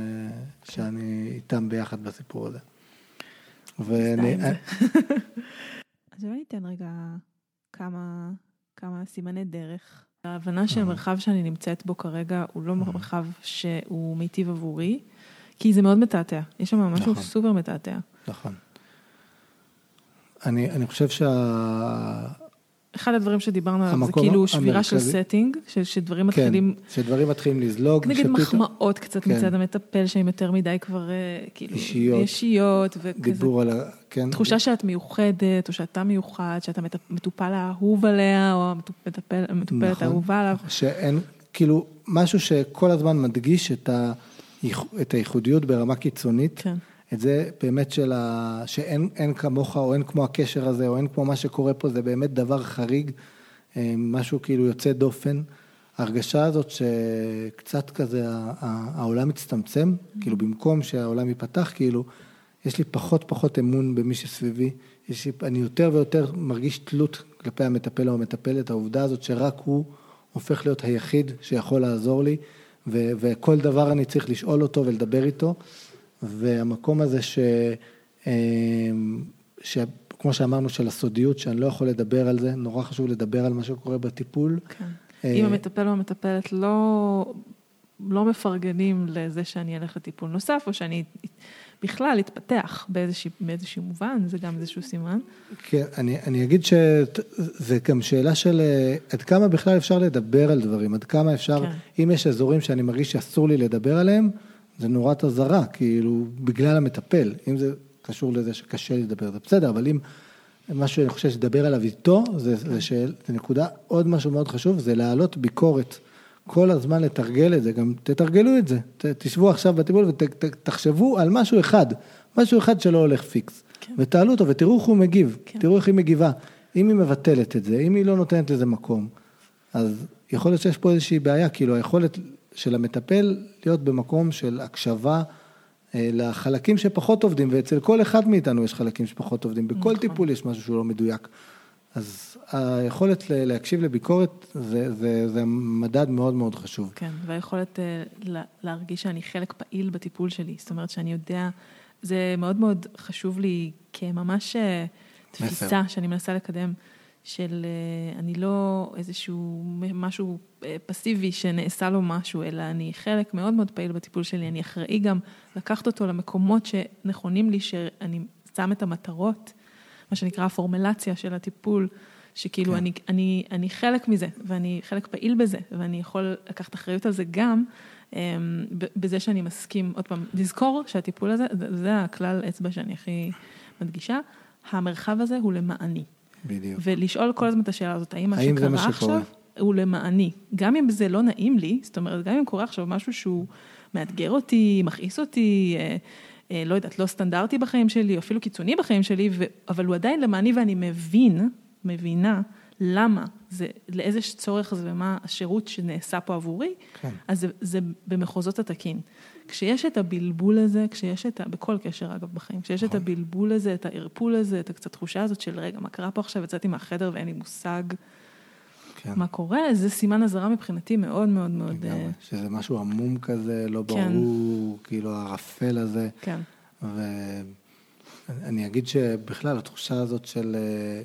שאני איתם ביחד בסיפור הזה. ואני.
אז אולי ניתן רגע כמה, כמה סימני דרך. ההבנה שהמרחב שאני נמצאת בו כרגע הוא לא מרחב שהוא מיטיב עבורי, כי זה מאוד מתעתע. יש שם משהו
נכון.
סופר מתעתע.
נכון. אני, אני חושב שה...
אחד הדברים שדיברנו עליו זה כאילו שבירה של
המרכזי-
סטינג, שדברים
כן,
מתחילים,
שדברים מתחילים לזלוג.
נגיד מחמאות קצת
כן.
מצד המטפל, שהם יותר מדי כבר, אה, כאילו,
אישיות.
אישיות, וכזה,
דיבור על ה... כן.
תחושה שאת מיוחדת, או שאתה מיוחד, שאתה מטופל האהוב עליה, או המטופל- המטופלת
נכון.
האהובה עליו.
שאין, כאילו, משהו שכל הזמן מדגיש את, ה, את הייחודיות ברמה קיצונית.
כן.
את זה באמת של ה... שאין אין כמוך, או אין כמו הקשר הזה, או אין כמו מה שקורה פה, זה באמת דבר חריג, אה, משהו כאילו יוצא דופן. ההרגשה הזאת שקצת כזה העולם מצטמצם, כאילו במקום שהעולם ייפתח, כאילו, יש לי פחות פחות אמון במי שסביבי, יש, אני יותר ויותר מרגיש תלות כלפי המטפל או המטפלת, העובדה הזאת שרק הוא הופך להיות היחיד שיכול לעזור לי, ו, וכל דבר אני צריך לשאול אותו ולדבר איתו, והמקום הזה ש... ש... כמו שאמרנו, של הסודיות, שאני לא יכול לדבר על זה, נורא חשוב לדבר על מה שקורה בטיפול.
כן. אם המטפל או המטפלת לא, לא מפרגנים לזה שאני אלך לטיפול נוסף, או שאני בכלל אתפתח באיזשהו, באיזשהו מובן, זה גם איזשהו סימן.
כן, אני, אני אגיד שזה גם שאלה של עד כמה בכלל אפשר לדבר על דברים, עד כמה אפשר, כן. אם יש אזורים שאני מרגיש שאסור לי לדבר עליהם, זה נורת אזהרה, כאילו, בגלל המטפל. אם זה קשור לזה שקשה לדבר, זה בסדר, אבל אם מה שאני חושב שדבר עליו איתו, זה, זה, של, זה נקודה, עוד משהו מאוד חשוב, זה להעלות ביקורת. כל הזמן לתרגל את זה, גם תתרגלו את זה. ת, תשבו עכשיו בטיפול ותחשבו על משהו אחד, משהו אחד שלא הולך פיקס. כן. ותעלו אותו ותראו איך הוא מגיב, כן. תראו איך היא מגיבה. אם היא מבטלת את זה, אם היא לא נותנת לזה מקום, אז יכול להיות שיש פה איזושהי בעיה, כאילו היכולת של המטפל להיות במקום של הקשבה. אה, לחלקים שפחות עובדים, ואצל כל אחד מאיתנו יש חלקים שפחות עובדים, בכל נכון. טיפול יש משהו שהוא לא מדויק. אז היכולת להקשיב לביקורת זה, זה, זה מדד מאוד מאוד חשוב.
כן, והיכולת אה, להרגיש שאני חלק פעיל בטיפול שלי, זאת אומרת שאני יודע, זה מאוד מאוד חשוב לי כממש אה, תפיסה מסר. שאני מנסה לקדם. של אה, אני לא איזשהו משהו אה, פסיבי שנעשה לו משהו, אלא אני חלק מאוד מאוד פעיל בטיפול שלי, אני אחראי גם לקחת אותו למקומות שנכונים לי, שאני שם את המטרות, מה שנקרא הפורמלציה של הטיפול, שכאילו כן. אני, אני, אני חלק מזה, ואני חלק פעיל בזה, ואני יכול לקחת אחריות על זה גם. אמ, בזה שאני מסכים, עוד פעם, לזכור שהטיפול הזה, זה הכלל אצבע שאני הכי מדגישה, המרחב הזה הוא למעני.
בדיוק.
ולשאול כל הזמן את השאלה הזאת, האם מה שקרה עכשיו הוא למעני. גם אם זה לא נעים לי, זאת אומרת, גם אם קורה עכשיו משהו שהוא מאתגר אותי, מכעיס אותי, אה, אה, לא יודעת, לא סטנדרטי בחיים שלי, אפילו קיצוני בחיים שלי, ו... אבל הוא עדיין למעני ואני מבין, מבינה למה, זה, לאיזה צורך זה ומה השירות שנעשה פה עבורי, כן. אז זה, זה במחוזות התקין. כשיש את הבלבול הזה, כשיש את ה... בכל קשר אגב בחיים, כשיש את נכון. הבלבול הזה, את הערפול הזה, את הקצת תחושה הזאת של רגע, מה קרה פה עכשיו, יצאתי מהחדר ואין לי מושג כן. מה קורה, זה סימן אזהרה מבחינתי מאוד מאוד מאוד... לגמרי,
אה, שזה משהו עמום כזה, לא כן. ברור, כאילו הערפל הזה.
כן.
ואני אגיד שבכלל התחושה הזאת של... אה,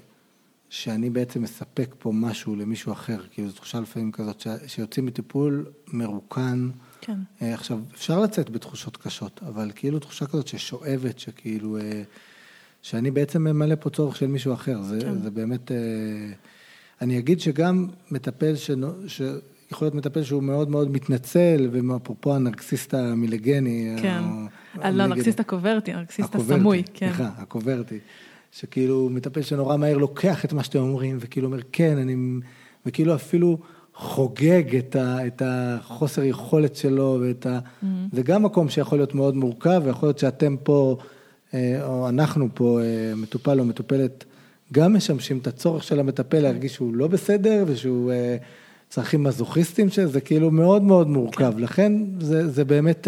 שאני בעצם מספק פה משהו למישהו אחר, כאילו זו תחושה לפעמים כזאת שיוצאים מטיפול מרוקן.
כן.
אה, עכשיו, אפשר לצאת בתחושות קשות, אבל כאילו תחושה כזאת ששואבת, שכאילו, אה, שאני בעצם ממלא פה צורך של מישהו אחר, זה, כן. זה באמת, אה, אני אגיד שגם מטפל, שנו, שיכול להיות מטפל שהוא מאוד מאוד מתנצל, ואפרופו הנרקסיסט המילגני.
כן, לא, הנרקסיסט הקוברטי, הנרקסיסט הסמוי, כן.
סליחה, הקוברטי. שכאילו מטפל שנורא מהר לוקח את מה שאתם אומרים, וכאילו אומר, כן, אני... וכאילו אפילו חוגג את, ה, את החוסר יכולת שלו, ואת ה... Mm-hmm. זה גם מקום שיכול להיות מאוד מורכב, ויכול להיות שאתם פה, אה, או אנחנו פה, אה, מטופל או מטופלת, גם משמשים את הצורך של המטפל להרגיש שהוא לא בסדר, ושהוא אה, צרכים מזוכיסטים, שזה כאילו מאוד מאוד מורכב. כן. לכן זה, זה באמת...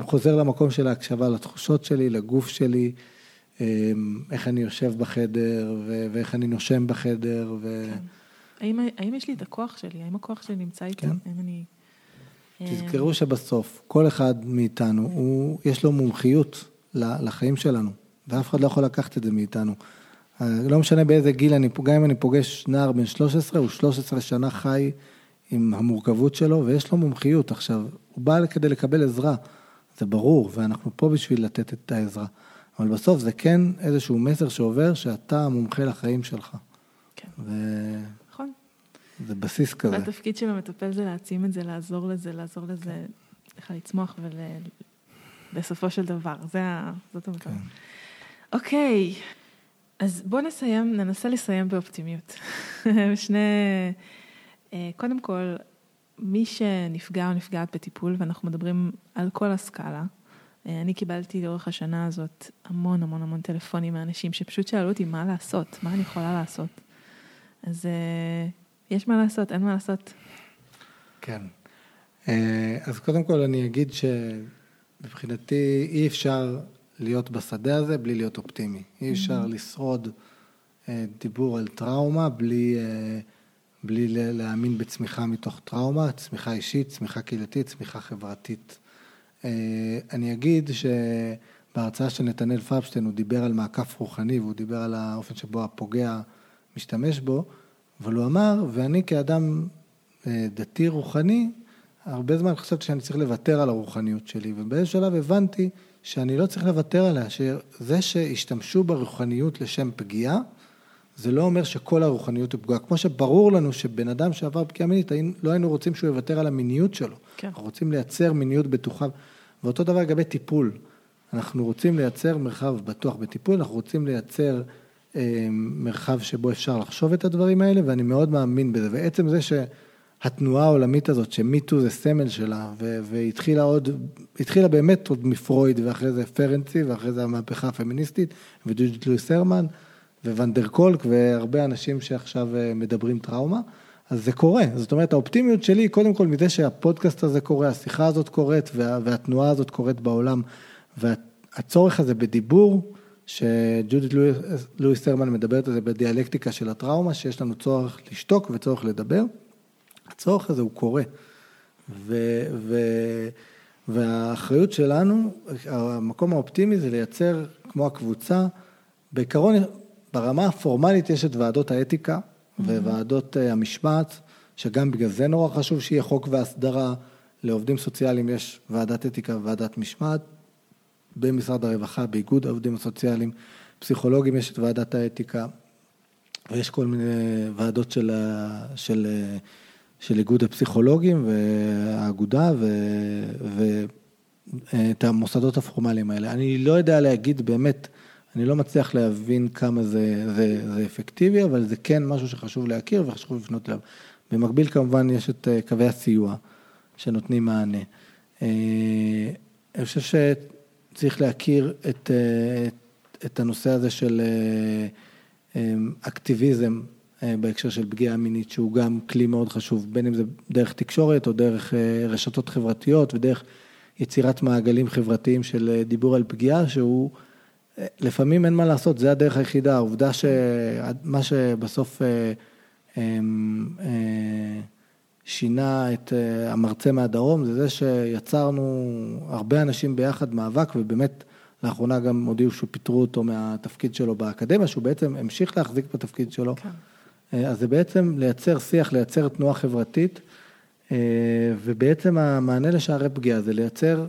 חוזר למקום של ההקשבה לתחושות שלי, לגוף שלי, איך אני יושב בחדר ואיך אני נושם בחדר. ו... כן.
האם, האם יש לי את הכוח שלי? האם הכוח שלי נמצא איתי? כן. האם אני...
תזכרו אמ, שבסוף, כל אחד מאיתנו, הוא, יש לו מומחיות לחיים שלנו, ואף אחד לא יכול לקחת את זה מאיתנו. אה, לא משנה באיזה גיל אני, גם אם אני פוגש נער בן 13, הוא 13 שנה חי עם המורכבות שלו, ויש לו מומחיות. עכשיו, הוא בא כדי לקבל עזרה. זה ברור, ואנחנו פה בשביל לתת את העזרה. אבל בסוף זה כן איזשהו מסר שעובר שאתה המומחה לחיים שלך.
כן.
ו...
נכון.
זה בסיס כזה.
והתפקיד של המטפל זה להעצים את זה, לעזור לזה, לעזור לזה, איך לצמוח ובסופו ול... של דבר, זה ה... זאת המטרה. כן. אוקיי, אז בואו נסיים, ננסה לסיים באופטימיות. שני... אה, קודם כל, מי שנפגע או נפגעת בטיפול, ואנחנו מדברים על כל הסקאלה, אני קיבלתי לאורך השנה הזאת המון המון המון טלפונים מאנשים שפשוט שאלו אותי מה לעשות, מה אני יכולה לעשות. אז אה, יש מה לעשות, אין מה לעשות.
כן. אה, אז קודם כל אני אגיד שמבחינתי אי אפשר להיות בשדה הזה בלי להיות אופטימי. אי אפשר לשרוד אה, דיבור על טראומה בלי, אה, בלי להאמין בצמיחה מתוך טראומה, צמיחה אישית, צמיחה קהילתית, צמיחה חברתית. אה, אני אגיד שבהרצאה של נתנאל פרבשטיין הוא דיבר על מעקף רוחני והוא דיבר על האופן שבו הפוגע משתמש בו, אבל הוא אמר, ואני כאדם דתי רוחני, הרבה זמן חשבתי שאני צריך לוותר על הרוחניות שלי, ובאיזשהו שלב הבנתי שאני לא צריך לוותר עליה, שזה שהשתמשו ברוחניות לשם פגיעה, זה לא אומר שכל הרוחניות היא פגועה. כמו שברור לנו שבן אדם שעבר פגיעה מינית, לא היינו רוצים שהוא יוותר על המיניות שלו. כן. אנחנו רוצים לייצר מיניות בטוחה, ואותו דבר לגבי טיפול. אנחנו רוצים לייצר מרחב בטוח בטיפול, אנחנו רוצים לייצר אה, מרחב שבו אפשר לחשוב את הדברים האלה, ואני מאוד מאמין בזה. ועצם זה ש... התנועה העולמית הזאת, שמיטו זה סמל שלה, והתחילה עוד, התחילה באמת עוד מפרויד, ואחרי זה פרנצי, ואחרי זה המהפכה הפמיניסטית, וג'וג'ט לואיס הרמן, וונדר קולק, והרבה אנשים שעכשיו אה, מדברים טראומה, אז זה קורה. זאת אומרת, האופטימיות שלי, קודם כל מזה שהפודקאסט הזה קורה, השיחה הזאת קורית, וה, והתנועה הזאת קורית בעולם, והצורך הזה בדיבור, שג'ודית לואיס הרמן מדברת על זה בדיאלקטיקה של הטראומה, שיש לנו צורך לשתוק וצורך לדבר. הצורך הזה הוא קורה. ו, ו, והאחריות שלנו, המקום האופטימי זה לייצר, כמו הקבוצה, בעיקרון, ברמה הפורמלית יש את ועדות האתיקה. וועדות אה, המשמעת, שגם בגלל זה נורא חשוב שיהיה חוק והסדרה. לעובדים סוציאליים יש ועדת אתיקה וועדת משמעת, במשרד הרווחה, באיגוד העובדים הסוציאליים, פסיכולוגים יש את ועדת האתיקה, ויש כל מיני ועדות של, של של איגוד הפסיכולוגים והאגודה ואת המוסדות הפורמליים האלה. אני לא יודע להגיד באמת, אני לא מצליח להבין כמה זה, זה, זה אפקטיבי, אבל זה כן משהו שחשוב להכיר וחשוב לפנות אליו. במקביל כמובן יש את אה, קווי הסיוע שנותנים מענה. אה, אני חושב שצריך להכיר את, אה, את, את הנושא הזה של אקטיביזם בהקשר של פגיעה מינית, שהוא גם כלי מאוד חשוב, בין אם זה דרך תקשורת או דרך רשתות חברתיות ודרך יצירת מעגלים חברתיים של דיבור על פגיעה, שהוא לפעמים אין מה לעשות, זה הדרך היחידה, העובדה שמה שבסוף שינה את המרצה מהדרום, זה זה שיצרנו הרבה אנשים ביחד מאבק, ובאמת לאחרונה גם הודיעו שפיטרו אותו מהתפקיד שלו באקדמיה, שהוא בעצם המשיך להחזיק בתפקיד שלו. כן. אה, אז זה בעצם לייצר שיח, לייצר תנועה חברתית, אה, ובעצם המענה לשערי פגיעה זה לייצר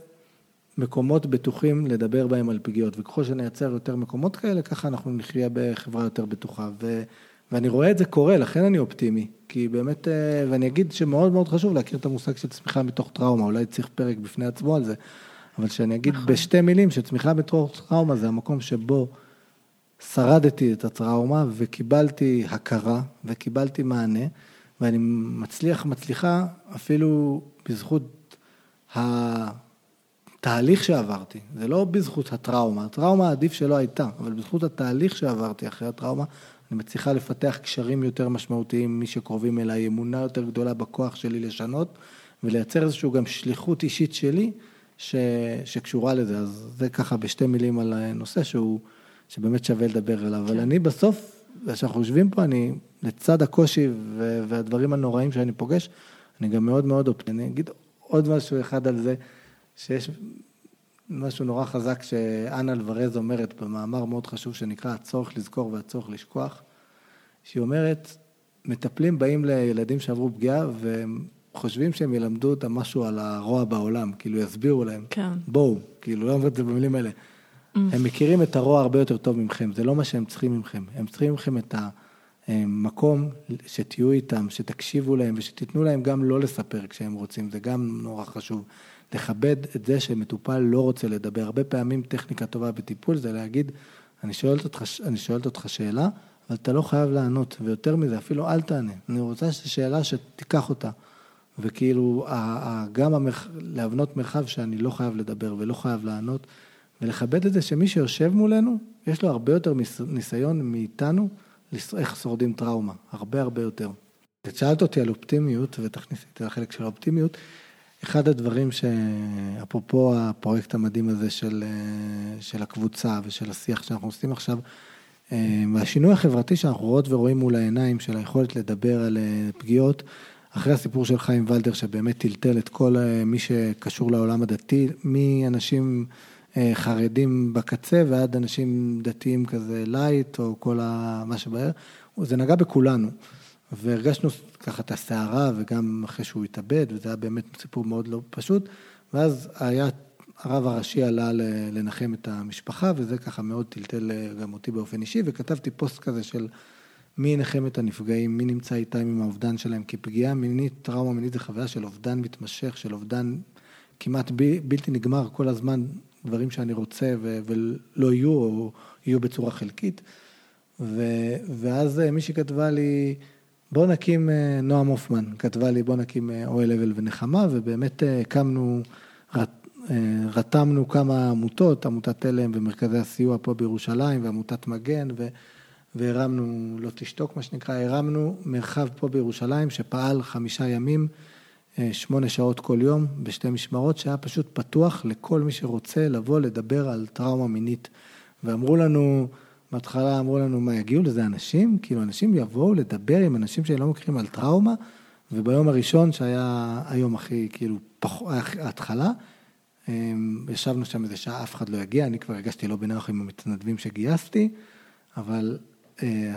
מקומות בטוחים לדבר בהם על פגיעות, וככל שנייצר יותר מקומות כאלה, ככה אנחנו נחיה בחברה יותר בטוחה. ו... ואני רואה את זה קורה, לכן אני אופטימי, כי באמת, אה, ואני אגיד שמאוד מאוד חשוב להכיר את המושג של צמיחה מתוך טראומה, אולי צריך פרק בפני עצמו על זה, אבל שאני אגיד נכון. בשתי מילים שצמיחה מתוך טראומה זה המקום שבו שרדתי את הטראומה וקיבלתי הכרה וקיבלתי מענה, ואני מצליח, מצליחה אפילו בזכות התהליך שעברתי, זה לא בזכות הטראומה, הטראומה עדיף שלא הייתה, אבל בזכות התהליך שעברתי אחרי הטראומה, אני מצליחה לפתח קשרים יותר משמעותיים, מי שקרובים אליי, אמונה יותר גדולה בכוח שלי לשנות, ולייצר איזושהי גם שליחות אישית שלי ש... שקשורה לזה. אז זה ככה בשתי מילים על הנושא שהוא... שבאמת שווה לדבר עליו, אבל כן. אני בסוף, כשאנחנו יושבים פה, אני לצד הקושי והדברים הנוראים שאני פוגש, אני גם מאוד מאוד אופטימי. אני אגיד עוד משהו אחד על זה, שיש משהו נורא חזק שאנה אלוורז אומרת במאמר מאוד חשוב שנקרא הצורך לזכור והצורך לשכוח, שהיא אומרת, מטפלים באים לילדים שעברו פגיעה והם חושבים שהם ילמדו אותם משהו על הרוע בעולם, כאילו יסבירו להם, כן. בואו, כאילו לא אומרת את זה במילים האלה. הם מכירים את הרוע הרבה יותר טוב ממכם, זה לא מה שהם צריכים ממכם. הם צריכים ממכם את המקום שתהיו איתם, שתקשיבו להם ושתיתנו להם גם לא לספר כשהם רוצים, זה גם נורא חשוב. לכבד את זה שמטופל לא רוצה לדבר. הרבה פעמים טכניקה טובה בטיפול זה להגיד, אני שואלת אותך, אני שואלת אותך שאלה, אבל אתה לא חייב לענות, ויותר מזה, אפילו אל תענה. אני רוצה שאלה שתיקח אותה. וכאילו, גם המרח... להבנות מרחב שאני לא חייב לדבר ולא חייב לענות. ולכבד את זה שמי שיושב מולנו, יש לו הרבה יותר ניסיון מאיתנו איך שורדים טראומה, הרבה הרבה יותר. את שאלת אותי על אופטימיות, ותכניסי את החלק של האופטימיות. אחד הדברים שאפרופו הפרויקט המדהים הזה של, אה, של הקבוצה ושל השיח שאנחנו עושים עכשיו, אה, והשינוי החברתי שאנחנו רואות ורואים מול העיניים של היכולת לדבר על אה, פגיעות, אחרי הסיפור של חיים ולדר שבאמת טלטל את כל מי שקשור לעולם הדתי, מאנשים חרדים בקצה ועד אנשים דתיים כזה לייט או כל מה שבער, זה נגע בכולנו. והרגשנו ככה את הסערה, וגם אחרי שהוא התאבד, וזה היה באמת סיפור מאוד לא פשוט, ואז היה, הרב הראשי עלה לנחם את המשפחה, וזה ככה מאוד טלטל גם אותי באופן אישי, וכתבתי פוסט כזה של מי ינחם את הנפגעים, מי נמצא איתם עם האובדן שלהם, כי פגיעה מינית, טראומה מינית זה חוויה של אובדן מתמשך, של אובדן כמעט ב, בלתי נגמר כל הזמן, דברים שאני רוצה ו, ולא יהיו, או יהיו בצורה חלקית. ו, ואז מישהי כתבה לי, בוא נקים, אה, נועם הופמן כתבה לי, בוא נקים אה, אוהל אבל ונחמה, ובאמת אה, הקמנו, רתמנו כמה עמותות, עמותת תלם ומרכזי הסיוע פה בירושלים, ועמותת מגן, ו... והרמנו, לא תשתוק מה שנקרא, הרמנו מרחב פה בירושלים שפעל חמישה ימים, שמונה שעות כל יום, בשתי משמרות, שהיה פשוט פתוח לכל מי שרוצה לבוא לדבר על טראומה מינית. ואמרו לנו, בהתחלה אמרו לנו, מה, יגיעו לזה אנשים? כאילו, אנשים יבואו לדבר עם אנשים שלא מכירים על טראומה, וביום הראשון, שהיה היום הכי, כאילו, פח... ההתחלה, אמ, ישבנו שם איזה שעה, אף אחד לא יגיע, אני כבר הרגשתי לא בנוח עם המתנדבים שגייסתי, אבל אה,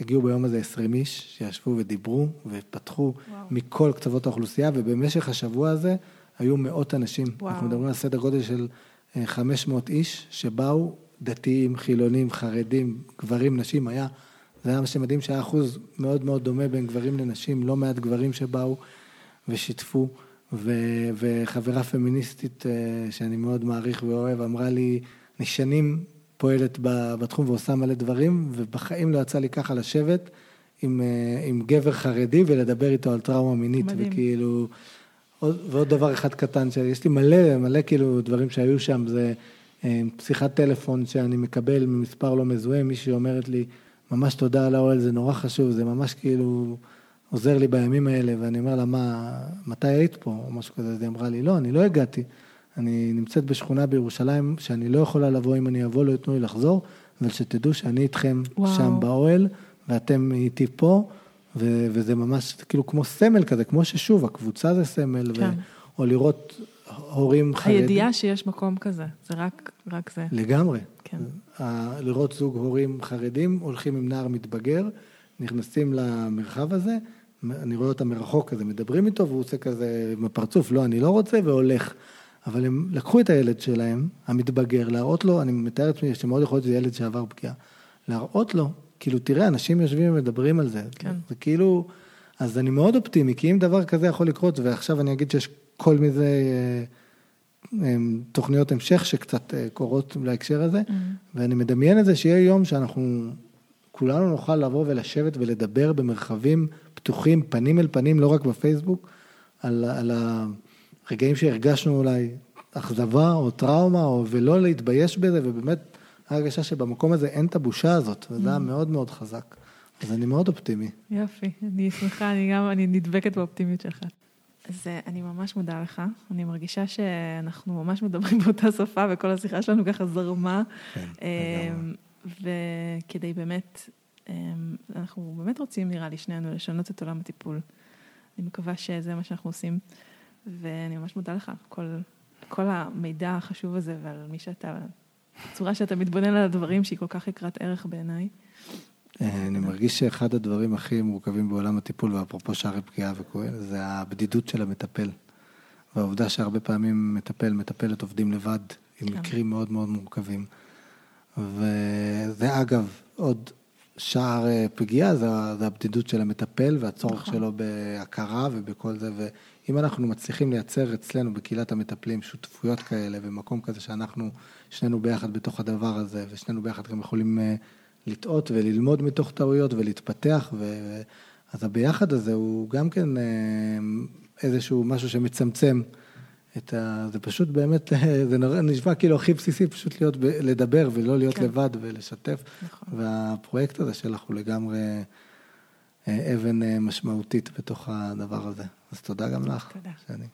הגיעו ביום הזה 20 איש שישבו ודיברו ופתחו וואו. מכל קצוות האוכלוסייה, ובמשך השבוע הזה היו מאות אנשים. וואו. אנחנו מדברים על סדר גודל של 500 אה, איש שבאו דתיים, חילונים, חרדים, גברים, נשים, היה, זה היה מה שמדהים שהיה אחוז מאוד מאוד דומה בין גברים לנשים, לא מעט גברים שבאו ושיתפו, ו, וחברה פמיניסטית אה, שאני מאוד מעריך ואוהב, אמרה לי, אני שנים פועלת בתחום ועושה מלא דברים, ובחיים לא יצא לי ככה לשבת עם, אה, עם גבר חרדי ולדבר איתו על טראומה מינית, מדהים. וכאילו, עוד, ועוד דבר אחד קטן, שיש לי מלא, מלא כאילו דברים שהיו שם, זה... אה, שיחת טלפון שאני מקבל ממספר לא מזוהה, מישהי אומרת לי, ממש תודה על האוהל, זה נורא חשוב, זה ממש כאילו עוזר לי בימים האלה, ואני אומר לה, מה, מתי היית פה, או משהו כזה, אז היא אמרה לי, לא, אני לא הגעתי, אני נמצאת בשכונה בירושלים, שאני לא יכולה לבוא, אם אני אבוא לא ייתנו לי לחזור, אבל שתדעו שאני איתכם וואו. שם באוהל, ואתם איתי פה, ו- וזה ממש כאילו כמו סמל כזה, כמו ששוב, הקבוצה זה סמל, כן. ו- או לראות הורים חרדים.
הידיעה שיש מקום כזה, זה רק, רק זה.
לגמרי. כן. לראות זוג הורים חרדים, הולכים עם נער מתבגר, נכנסים למרחב הזה, אני רואה אותם מרחוק כזה, מדברים איתו, והוא עושה כזה עם הפרצוף, לא, אני לא רוצה, והולך. אבל הם לקחו את הילד שלהם, המתבגר, להראות לו, אני מתאר לעצמי שמאוד יכול להיות שזה ילד שעבר פגיעה, להראות לו, כאילו, תראה, אנשים יושבים ומדברים על זה. כן. זה כאילו, אז אני מאוד אופטימי, כי אם דבר כזה יכול לקרות, ועכשיו אני אגיד שיש כל מיני אה, אה, תוכניות המשך שקצת אה, קורות להקשר הזה, mm-hmm. ואני מדמיין את זה שיהיה יום שאנחנו כולנו נוכל לבוא ולשבת ולדבר במרחבים פתוחים, פנים אל פנים, לא רק בפייסבוק, על, על הרגעים שהרגשנו אולי אכזבה או טראומה, או, ולא להתבייש בזה, ובאמת הרגשה שבמקום הזה אין את הבושה הזאת, וזה היה mm-hmm. מאוד מאוד חזק. אז אני מאוד אופטימי.
יופי, אני שמחה, אני גם, אני נדבקת באופטימיות שלך. אז אה, אני ממש מודה לך, אני מרגישה שאנחנו ממש מדברים באותה שפה וכל השיחה שלנו ככה זרמה. כן, אמ, וכדי באמת, אמ, אנחנו באמת רוצים נראה לי שנינו לשנות את עולם הטיפול. אני מקווה שזה מה שאנחנו עושים, ואני ממש מודה לך כל, כל המידע החשוב הזה ועל מי שאתה, הצורה שאתה מתבונן על הדברים שהיא כל כך יקרת ערך בעיניי.
אה, אני מרגיש שאחד הדברים הכי מורכבים בעולם הטיפול, ואפרופו שערי פגיעה וכהן, זה הבדידות של המטפל. והעובדה שהרבה פעמים מטפל, מטפלת עובדים לבד, עם כן. מקרים מאוד מאוד מורכבים. וזה אגב, עוד שער אה, פגיעה, זה, זה הבדידות של המטפל והצורך נכון. שלו בהכרה ובכל זה. ואם אנחנו מצליחים לייצר אצלנו בקהילת המטפלים שותפויות כאלה, ומקום כזה שאנחנו שנינו ביחד בתוך הדבר הזה, ושנינו ביחד גם יכולים... אה, לטעות וללמוד מתוך טעויות ולהתפתח, ו... אז הביחד הזה הוא גם כן אה, איזשהו משהו שמצמצם את ה... זה פשוט באמת, זה נשמע כאילו הכי בסיסי, פשוט להיות, לדבר ולא להיות כן. לבד ולשתף. נכון. והפרויקט הזה שלך הוא לגמרי אה, אבן אה, משמעותית בתוך הדבר הזה. אז תודה גם לך.
תודה. שאני...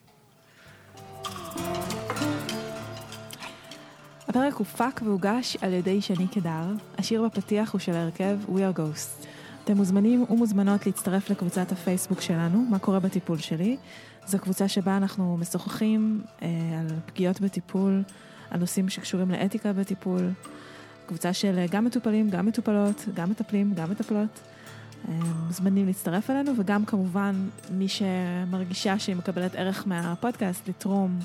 הפרק הופק והוגש על ידי שני קדר, השיר בפתיח הוא של ההרכב We are Ghost. אתם מוזמנים ומוזמנות להצטרף לקבוצת הפייסבוק שלנו, מה קורה בטיפול שלי. זו קבוצה שבה אנחנו משוחחים אה, על פגיעות בטיפול, על נושאים שקשורים לאתיקה בטיפול. קבוצה של אה, גם מטופלים, גם מטופלות, גם מטפלים, גם מטפלות. מוזמנים להצטרף אלינו, וגם כמובן מי שמרגישה שהיא מקבלת ערך מהפודקאסט, לתרום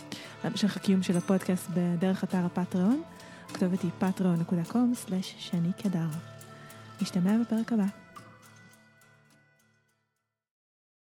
להמשך הקיום של הפודקאסט בדרך אתר הפטריון. הכתובת היא patreon.com/שני קדר. נשתמע בפרק הבא.